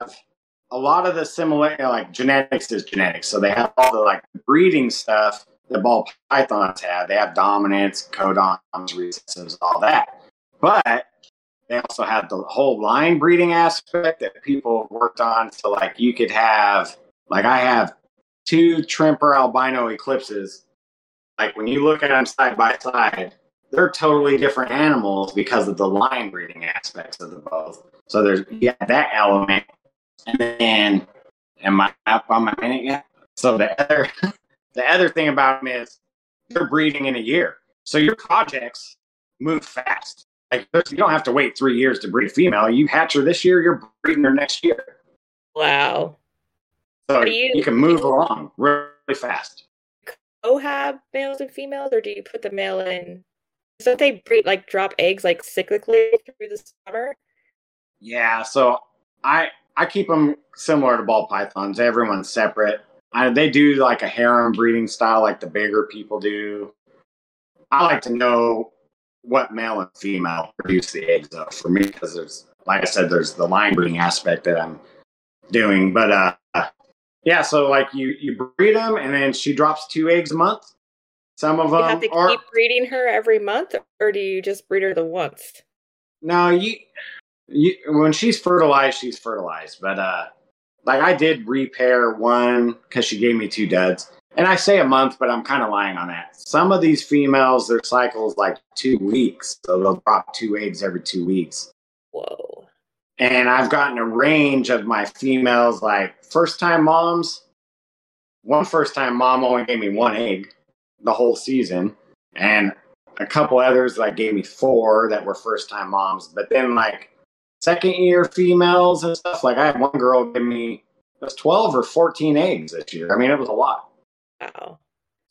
a lot of the similar, like genetics is genetics. So they have all the like breeding stuff that ball pythons have. They have dominance, codoms, recessives, all that. But they also have the whole line breeding aspect that people worked on. So like you could have, like I have two Tremper albino eclipses. Like when you look at them side by side, they're totally different animals because of the line breeding aspects of the both. So there's yeah that element, and then am I up on my minute yet? So the other the other thing about them is they're breeding in a year, so your projects move fast. Like you don't have to wait three years to breed a female. You hatch her this year, you're breeding her next year. Wow. So you- you can move along really fast. Ohab males and females, or do you put the male in? So they breed like drop eggs like cyclically through the summer. Yeah, so I I keep them similar to ball pythons. Everyone's separate. I, they do like a harem breeding style, like the bigger people do. I like to know what male and female produce the eggs of for me because there's, like I said, there's the line breeding aspect that I'm doing. But uh, yeah, so like you you breed them, and then she drops two eggs a month. Some of them. You them have to are keep breeding her every month, or do you just breed her the once? No, you, you when she's fertilized, she's fertilized. But uh, like I did repair one because she gave me two duds, and I say a month, but I'm kind of lying on that. Some of these females, their cycle's like two weeks, so they'll drop two eggs every two weeks. Whoa. And I've gotten a range of my females, like first time moms. One first time mom only gave me one egg the whole season, and a couple others like gave me four that were first time moms. But then like second year females and stuff, like I had one girl give me it was twelve or fourteen eggs this year. I mean, it was a lot. Wow.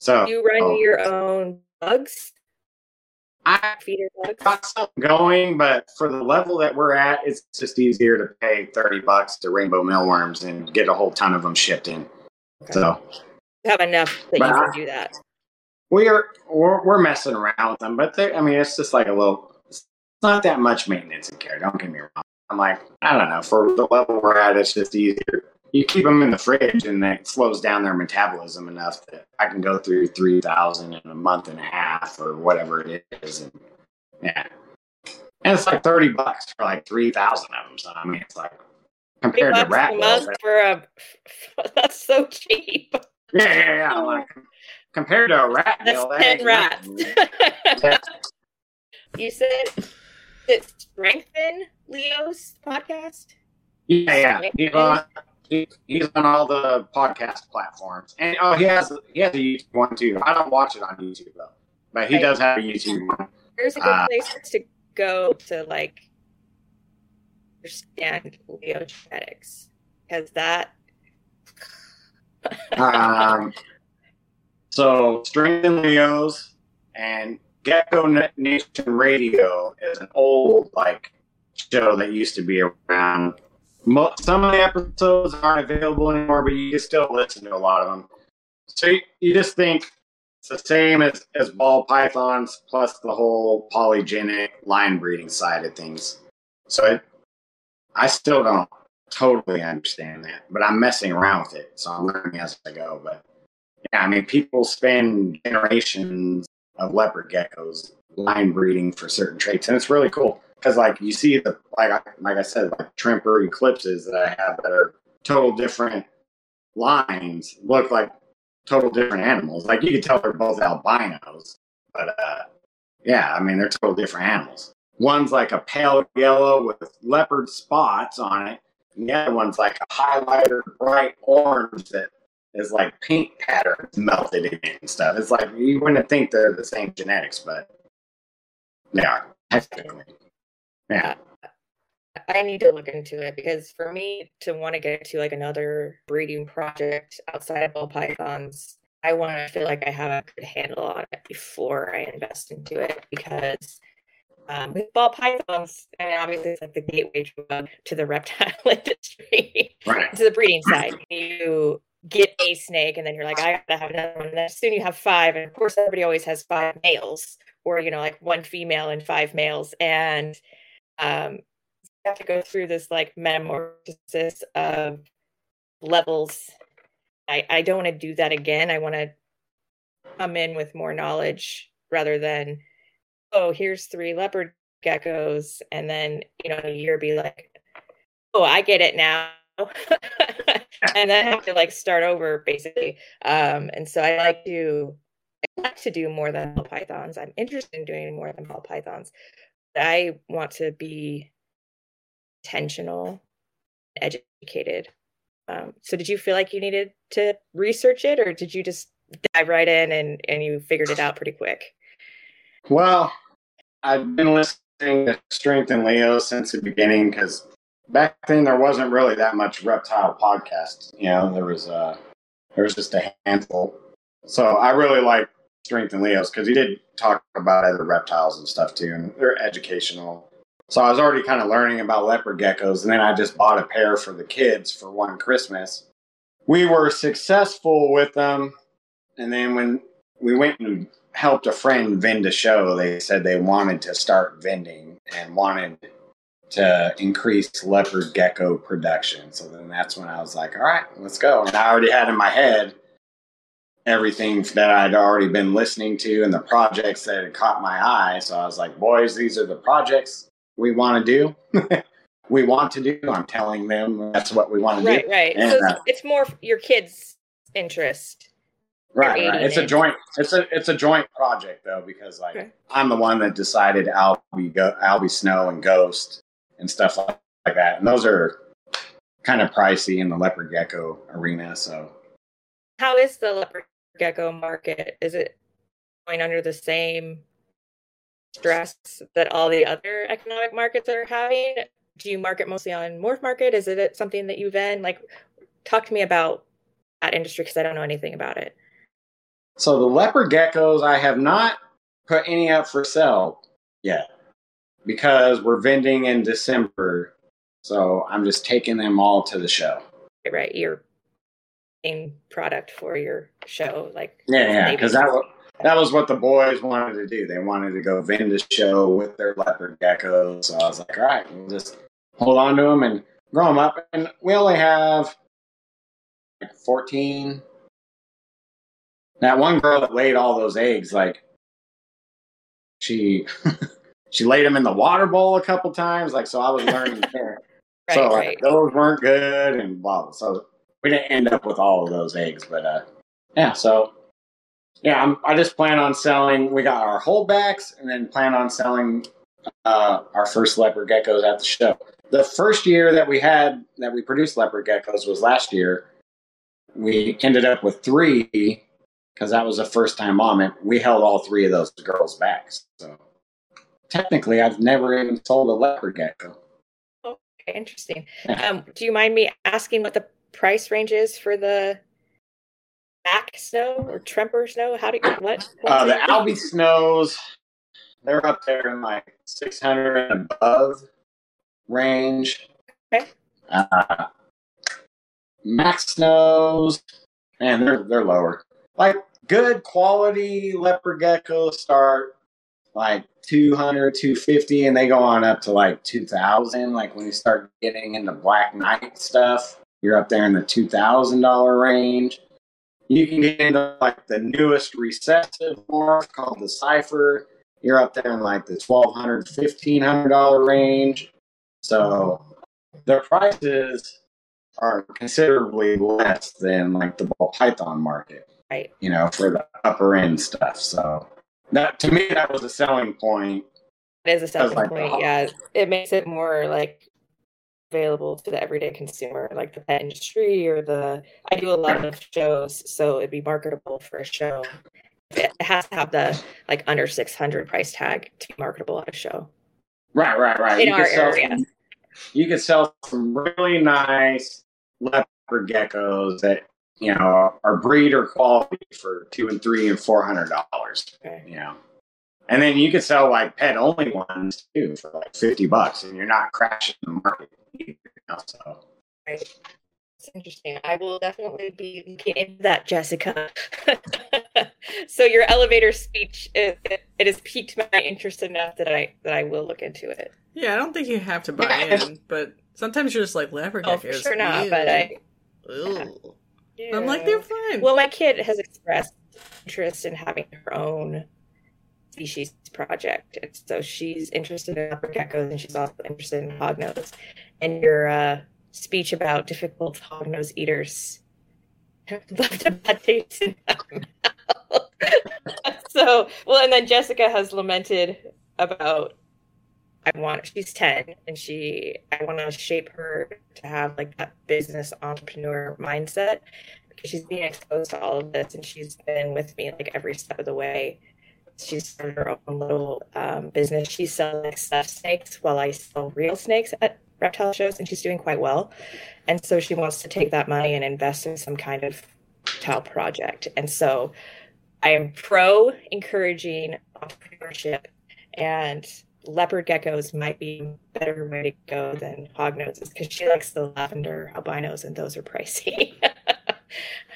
So You run oh, your own bugs? I feeder bugs. got something going, but for the level that we're at, it's just easier to pay thirty bucks to rainbow mealworms and get a whole ton of them shipped in. Okay. So You have enough that you can do that. we are we're, we're messing around with them, but they, I mean, it's just like a little. It's not that much maintenance and care. Don't get me wrong. I'm like, I don't know. For the level we're at, it's just easier. You keep them in the fridge, and it slows down their metabolism enough that I can go through three thousand in a month and a half or whatever it is, and yeah. And it's like thirty bucks for like three thousand of them. So I mean, it's like compared to rat meals, for a that's so cheap. yeah, yeah, yeah. Like, compared to a rat That's meal, ten rats. you said that strengthen Leo's podcast. Yeah, yeah. He's on, he's on all the podcast platforms, and oh, he has he has a YouTube one too. I don't watch it on YouTube though, but he Right. does have a YouTube one. Where's a good Uh, place to go to like understand Leo genetics? Because that Um, so Strengthen Leos and Gecko Nation Radio is an old like show that used to be around. Mo- Some of the episodes aren't available anymore, but you can still listen to a lot of them. So you, you just think it's the same as, as ball pythons plus the whole polygenic line breeding side of things. So it, I still don't totally understand that, but I'm messing around with it, so I'm learning as I go. But yeah, I mean, people spend generations of leopard geckos line breeding for certain traits, and it's really cool because, like, you see the like, I, like I said, like Tremper eclipses that I have that are total different lines look like total different animals. Like you could tell they're both albinos, but uh, yeah, I mean, they're total different animals. One's like a pale yellow with leopard spots on it, and the other one's like a highlighter bright orange that is like paint patterns melted in and stuff. It's like you wouldn't think they're the same genetics, but they are technically. Yeah. I need to look into it because for me to want to get to like another breeding project outside of ball pythons, I want to feel like I have a good handle on it before I invest into it because um, with ball pythons, and obviously it's like the gateway drug to the reptile industry, Right. to the breeding side. You get a snake and then you're like, I gotta have another one. And then soon you have five. And of course, everybody always has five males or, you know, like one female and five males. And um, you have to go through this like metamorphosis of levels. I, I don't want to do that again. I want to come in with more knowledge rather than, oh, here's three leopard geckos. And then, you know, a year be like, oh, I get it now. and then have to like start over basically. Um, and so I like to I like to do more than pythons. I'm interested in doing more than pythons. I want to be intentional, educated. Um, so did you feel like you needed to research it or did you just dive right in and, and you figured it out pretty quick? Well, I've been listening to Strength and Leo since the beginning because back then there wasn't really that much reptile podcast. You know, there was uh there was just a handful. So I really like Strength and Leo's because he did talk about other reptiles and stuff too, and they're educational. So I was already kind of learning about leopard geckos, and then I just bought a pair for the kids for one Christmas. We were successful with them, and then when we went and helped a friend vend a show, they said they wanted to start vending and wanted to increase leopard gecko production. So then that's when I was like, all right, let's go. And I already had in my head everything that I'd already been listening to and the projects that had caught my eye. So I was like, boys, these are the projects we want to do. we want to do. I'm telling them that's what we want to Right, do. right. And, so it's, uh, it's more your kids' interest. Right, right. It's a joint. It's a it's a joint project though because like Okay. I'm the one that decided Albie go Albie Snow and Ghost and stuff like, like that, and those are kind of pricey in the leopard gecko arena. So How is the leopard gecko market? Is it going under the same stress that all the other economic markets are having? Do you market mostly on morph market? Is it something that you then like? Talk to me about that industry because I don't know anything about it. so the leopard geckos I have not put any up for sale yet because we're vending in December. So I'm just taking them all to the show. Right, your main product for your show, like Yeah, yeah, because that was that was what the boys wanted to do. They wanted to go vend a show with their leopard geckos. So I was like, all right, we'll just hold on to them and grow them up. And we only have like 14. That one girl that laid all those eggs, like she she laid them in the water bowl a couple times. Like so, I was learning there. right, so like, right. those weren't good and blah. blah. So we didn't end up with all of those eggs, but uh, yeah. So yeah, I'm, I just plan on selling. We got our holdbacks, and then plan on selling uh, our first leopard geckos at the show. The first year that we had that we produced leopard geckos was last year. We ended up with three because that was the first time mom and we held all three of those girls back. So technically, I've never even sold a leopard gecko. Okay, interesting. Yeah. Um, do you mind me asking what the price range is for the Mack snow or Tremper snow? How do you what? Uh, the? Albie Snows, they're up there in like 600 and above range. Okay. Uh, Mack Snows, and they're they're lower. Like good quality leopard geckos start like 200, 250, and they go on up to like 2000. Like when you start getting into Black Knight stuff, you're up there in the $2,000 range. You can get into like the newest recessive morph called the Cipher. You're up there in like the $1,200, $1,500 range. So their prices are considerably less than like the ball python market Right. you know, for the upper end stuff. So that to me that was a selling point. It is a selling like, point. oh. Yeah, it makes it more like available to the everyday consumer, like the pet industry or the. I do a lot of shows, so it'd be marketable for a show. It has to have the like under six hundred price tag to be marketable at a show Right, right, right. in you our could sell area. some, you could sell some really nice leopard geckos that you know our are breeder quality for two and three and four hundred dollars. Okay. You know. And then you could sell like pet only ones too for like fifty bucks, and you're not crashing the market. Either, you know, so. Right. It's interesting. I will definitely be looking into that, Jessica. so your elevator speech it, it, it has piqued my interest enough that I that I will look into it. Yeah, I don't think you have to buy in, but sometimes you're just like leopard Oh, geckos. for sure not. But I ew. I'm like they're fine. Well, my kid has expressed interest in having her own species project, and so she's interested in leopard geckos, and she's also interested in hognose. And your uh, speech about difficult hognose eaters left a bad taste in my so, well, and then Jessica has lamented about. I want. She's ten, and she. I want to shape her to have like that business entrepreneur mindset because she's being exposed to all of this and she's been with me like every step of the way. She's started her own little um, business. She's selling like, stuffed snakes while I sell real snakes at reptile shows, and she's doing quite well. And so she wants to take that money and invest in some kind of reptile project. And so I am pro encouraging entrepreneurship, and leopard geckos might be a better way to go than hognoses because she likes the lavender albinos, and those are pricey.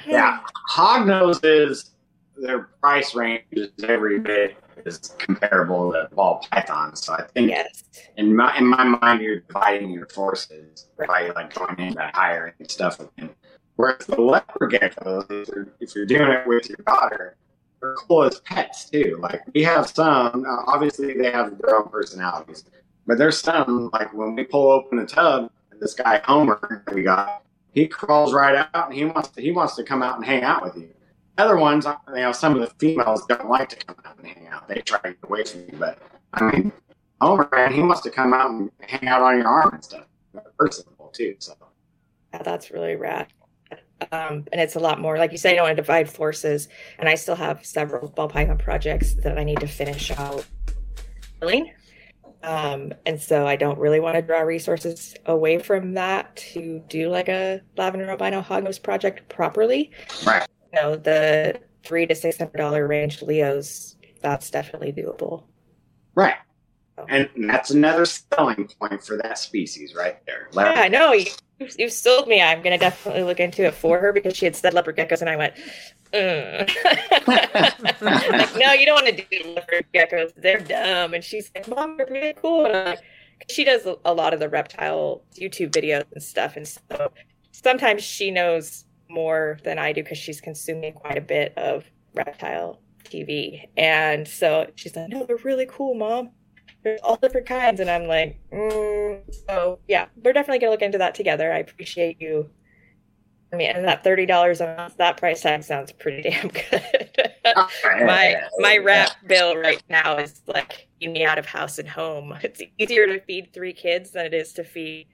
Yeah, hog noses, their price range is every bit is comparable to ball pythons. So I think Yes. in my in my mind, you're dividing your forces by like going into higher end stuff. And whereas the leopard geckos, if you're, if you're doing it with your daughter, they're cool as pets too. Like we have some, uh, obviously they have their own personalities, but there's some like when we pull open the tub, this guy Homer that we got, he crawls right out and he wants to, he wants to come out and hang out with you. Other ones, you know, some of the females don't like to come out and hang out. They try to get away from you, but I mean, Homer, man, he wants to come out and hang out on your arm and stuff. They're personable too. So Yeah, that's really rad. Um, and it's a lot more, like you said, I don't want to divide forces. And I still have several ball python projects that I need to finish out. Um, and so I don't really want to draw resources away from that to do like a lavender albino hognose project properly. Right. You know, the three to six hundred dollar range Leos that's definitely doable. Right. And that's another selling point for that species right there. Yeah, I know. You, you sold me. I'm going to definitely look into it for her because she had said leopard geckos, and I went, mm. like, no, you don't want to do leopard geckos. They're dumb. And she's like, Mom, they're really cool. And I'm like, she does a lot of the reptile YouTube videos and stuff. And so sometimes she knows more than I do because she's consuming quite a bit of reptile TV. And so she's like, no, they're really cool, Mom. There's all different kinds. And I'm like, mm. so yeah, we're definitely going to look into that together. I appreciate you. I mean, and that thirty dollars a month, that price tag sounds pretty damn good. my my rep bill right now is like you me out of house and home. It's easier to feed three kids than it is to feed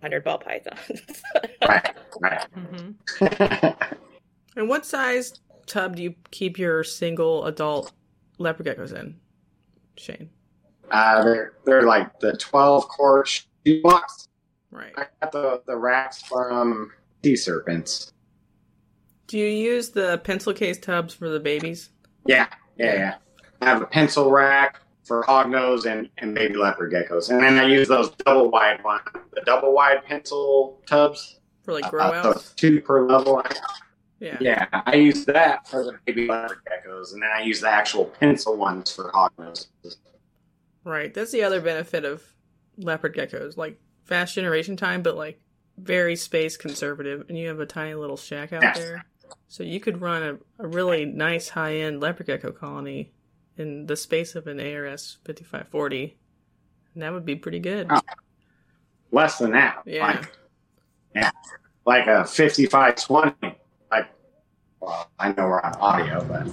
hundred ball pythons. right, right. Mm-hmm. and what size tub do you keep your single adult leopard geckos in, Shane? Uh, they're they're like the twelve quart box. Right. I got the the racks from Sea Serpents. Do you use the pencil case tubs for the babies? Yeah, yeah, yeah. I have a pencil rack for hognose and, and baby leopard geckos, and then I use those double wide ones, the double wide pencil tubs for like grow uh, so two per level. Yeah. Yeah, I use that for the baby leopard geckos, and then I use the actual pencil ones for hognoses. Right. That's the other benefit of leopard geckos, like fast generation time, but like very space conservative, and you have a tiny little shack out Yes. there. So you could run a, a really nice high end leopard gecko colony in the space of an ARS 5540. And that would be pretty good. Oh. Less than that, Yeah. like yeah, like a fifty-five twenty. Like, well, I know we're on audio, but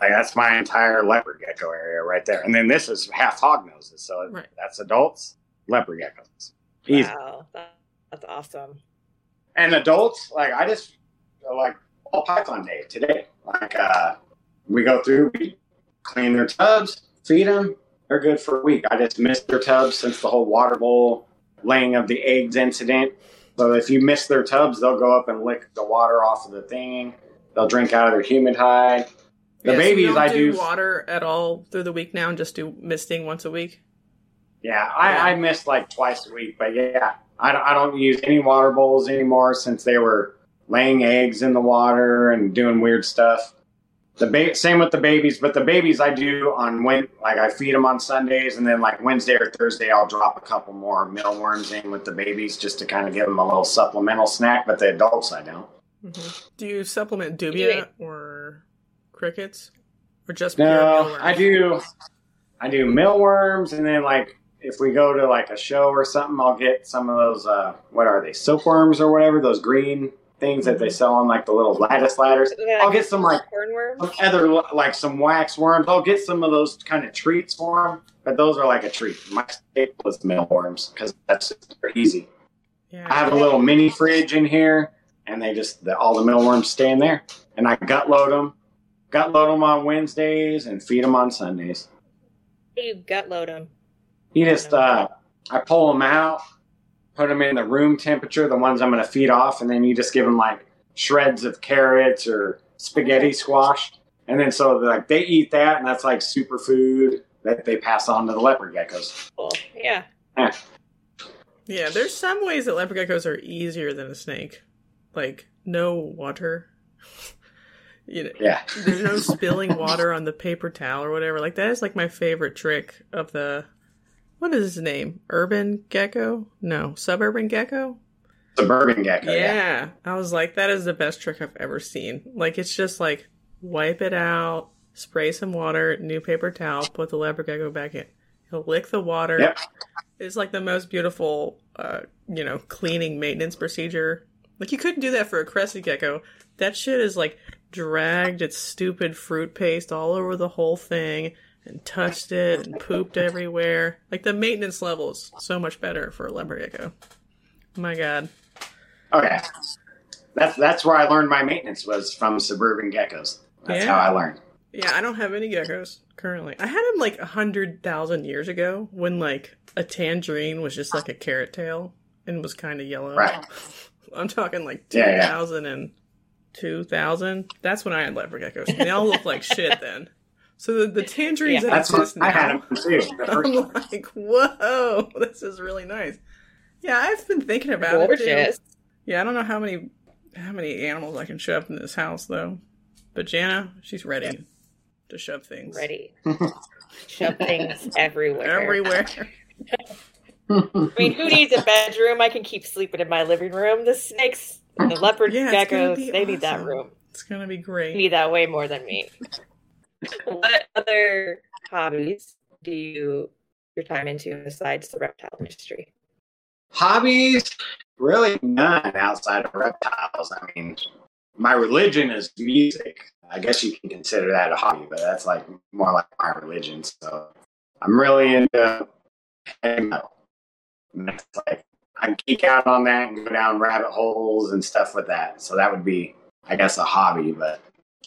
like that's my entire leopard gecko area right there. And then this is half hog noses, so Right. that's adults, leopard geckos. Easy. Wow, that's awesome. and adults like i just like all python day today like uh we go through we clean their tubs feed them they're good for a week i just mist their tubs since the whole water bowl laying of the eggs incident so if you miss their tubs they'll go up and lick the water off of the thing they'll drink out of their humid hide the Yeah, so you babies don't i do do water at all through the week now and just do misting once a week. Yeah, I, I miss like twice a week, but yeah, I don't, I don't use any water bowls anymore since they were laying eggs in the water and doing weird stuff. The ba- same with the babies, but the babies I do on when like I feed them on Sundays, and then like Wednesday or Thursday I'll drop a couple more mealworms in with the babies just to kind of give them a little supplemental snack. But the adults I don't. Mhm. Do you supplement dubia Yeah. or crickets? Or just pure No, mealworms? I do. I do mealworms, and then like if we go to like a show or something, I'll get some of those. Uh, what are they? Silkworms or whatever? Those green things that they sell on like the little lattice ladders. I'll get some like hornworms. some other like some wax worms. I'll get some of those kind of treats for them, but those are like a treat. My staple is mealworms because that's they're easy. Yeah. I have a little mini fridge in here, and they just the, all the mealworms stay in there, and I gut load them, gut load them on Wednesdays, and feed them on Sundays. You gut load them. You just uh, I pull them out, put them in the room temperature, the ones I'm going to feed off, and then you just give them like shreds of carrots or spaghetti squash, and then so like they eat that, and that's like superfood that they pass on to the leopard geckos. Cool. Yeah. Yeah, there's some ways that leopard geckos are easier than a snake. Like no water. you know, Yeah, there's no spilling water on the paper towel or whatever. Like that is like my favorite trick of the what is his name? Urban gecko? No, suburban gecko? suburban gecko. yeah. Yeah, I was like, that is the best trick I've ever seen. Like it's just like wipe it out, spray some water, new paper towel, put the leopard gecko back in. He'll lick the water. Yep. It's like the most beautiful, uh, you know, cleaning maintenance procedure. Like you couldn't do that for a crested gecko. That shit is like dragged its stupid fruit paste all over the whole thing and touched it and pooped everywhere. Like the maintenance level is so much better for a leopard gecko. My God. Okay, that's that's where I learned my maintenance was from suburban geckos. That's Yeah. how I learned. Yeah, I don't have any geckos currently. I had them like a hundred thousand years ago when like a tangerine was just like a carrot tail and was kind of yellow. Right. I'm talking like two Yeah, yeah. and two thousand. That's when I had leopard geckos. And they all look like shit then. So the, the tangerines Yeah. that That's what exist I had now. them too. The first I'm one. like, whoa, this is really nice. Yeah, I've been thinking about it. too. Gorgeous. Yeah, I don't know how many how many animals I can shove in this house though. But Jana, she's ready to shove things Ready. Shove things everywhere. everywhere. I mean, who needs a bedroom? I can keep sleeping in my living room. The snakes, the leopard Yeah, geckos, be they need that room. It's gonna be They great. need that way more than me. what other hobbies do you your time into besides the reptile industry? Hobbies? Really none outside of reptiles. I mean, my religion is music. I guess you can consider that a hobby, but that's like more like my religion. So I'm really into heavy metal. And that's like I geek out on that and go down rabbit holes and stuff with that. So that would be, I guess, a hobby. But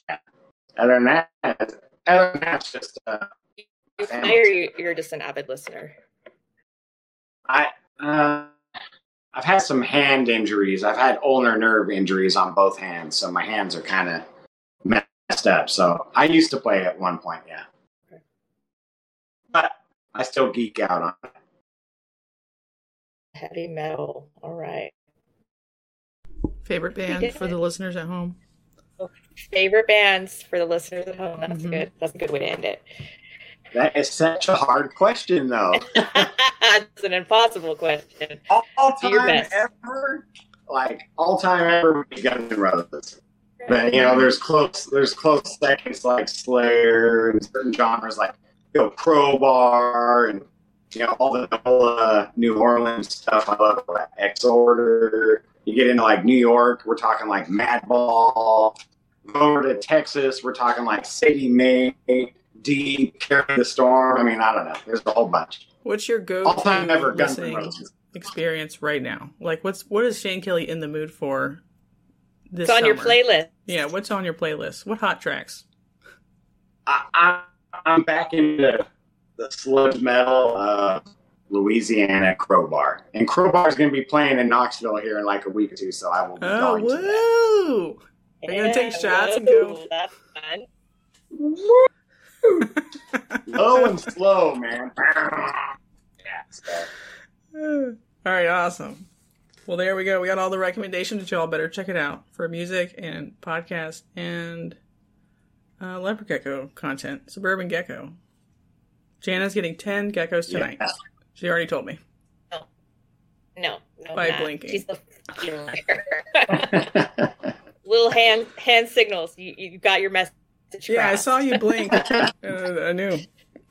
yeah. other than that, other than that, it's just uh, You Family. play or you, you're just an avid listener? I uh, I've had some hand injuries. I've had ulnar nerve injuries on both hands, so my hands are kind of messed up. So I used to play at one point, yeah, but I still geek out on it. Heavy metal. All right. Favorite band for the listeners at home. Favorite bands for the listeners at home. That's Mhm. good. That's a good way to end it. That is such a hard question, though. it's an impossible question. All Do your time ever, like all time ever, would be Guns N' Roses. But you know, there's close there's close seconds like Slayer and certain genres like you know Crowbar and you know all the uh, New Orleans stuff. I love like Exhorder. You get into like New York, we're talking like Madball. Go over to Texas, we're talking like Sadie Mae, Deep, Carry the Storm. I mean, I don't know. There's a whole bunch. What's your All time go-to ever Guns N' listening Roses. experience right now? Like, what's what is Shane Kelley in the mood for? This It's on your playlist. Yeah, what's on your playlist? What hot tracks? I, I, I'm back into the sludge metal, uh, Louisiana Crowbar, and Crowbar is going to be playing in Knoxville here in like a week or two, so I will be Oh, going to that. woo! Are you gonna take shots and go? That's fun. Low and slow, man. yeah, so, all right, awesome. Well, there we go. We got all the recommendations. That y'all better check it out for music and podcast and uh, leopard gecko content. Suburban gecko. Jana's getting ten geckos tonight. yeah. She already told me. No, no, By not. blinking. She's the fucking liar. Little hand hand signals. You you got your message. Yeah, I saw you blink. uh, I knew.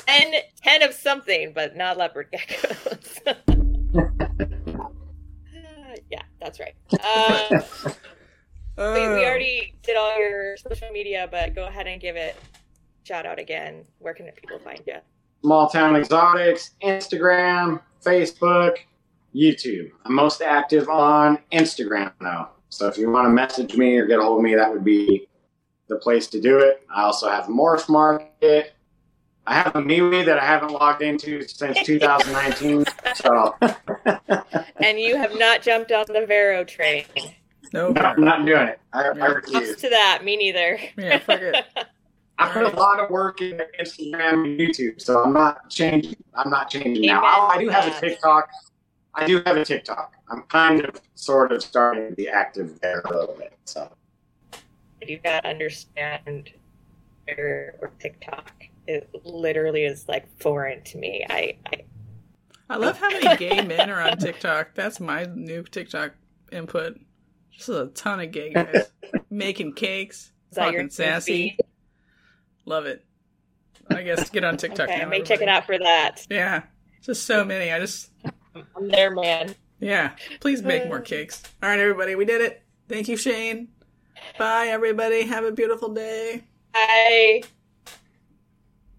10, 10 of something, but not leopard geckos. Uh, yeah, that's right. Um, Uh, we, we already did all your social media, but go ahead and give it shout out again. Where can people find you? Small Town Xotics, Instagram, Facebook, YouTube. I'm most active on Instagram now. So if you want to message me or get a hold of me, that would be the place to do it. I also have Morph Market. I have a MeWe that I haven't logged into since 2019. so And you have not jumped on the Vero train. no, no, I'm not doing it. I, I Yeah. Ups refuse. to that, me neither. Yeah, fuck it. I put a lot of work in Instagram and YouTube, so I'm not changing. I'm not changing now. I do have a TikTok. I do have a TikTok. I'm kind of, sort of starting to be active there a little bit. So I do not understand Twitter or TikTok. It literally is like foreign to me. I, I I love how many gay men are on TikTok. That's my new TikTok input. Just a ton of gay guys making cakes, is talking sassy. Love it. I guess get on TikTok. Okay, now, I may check it out for that. Yeah, just so many. I just I'm there, man. yeah. Please make more uh. cakes. All right, everybody, we did it. Thank you, Shane. Bye, everybody. Have a beautiful day. Bye.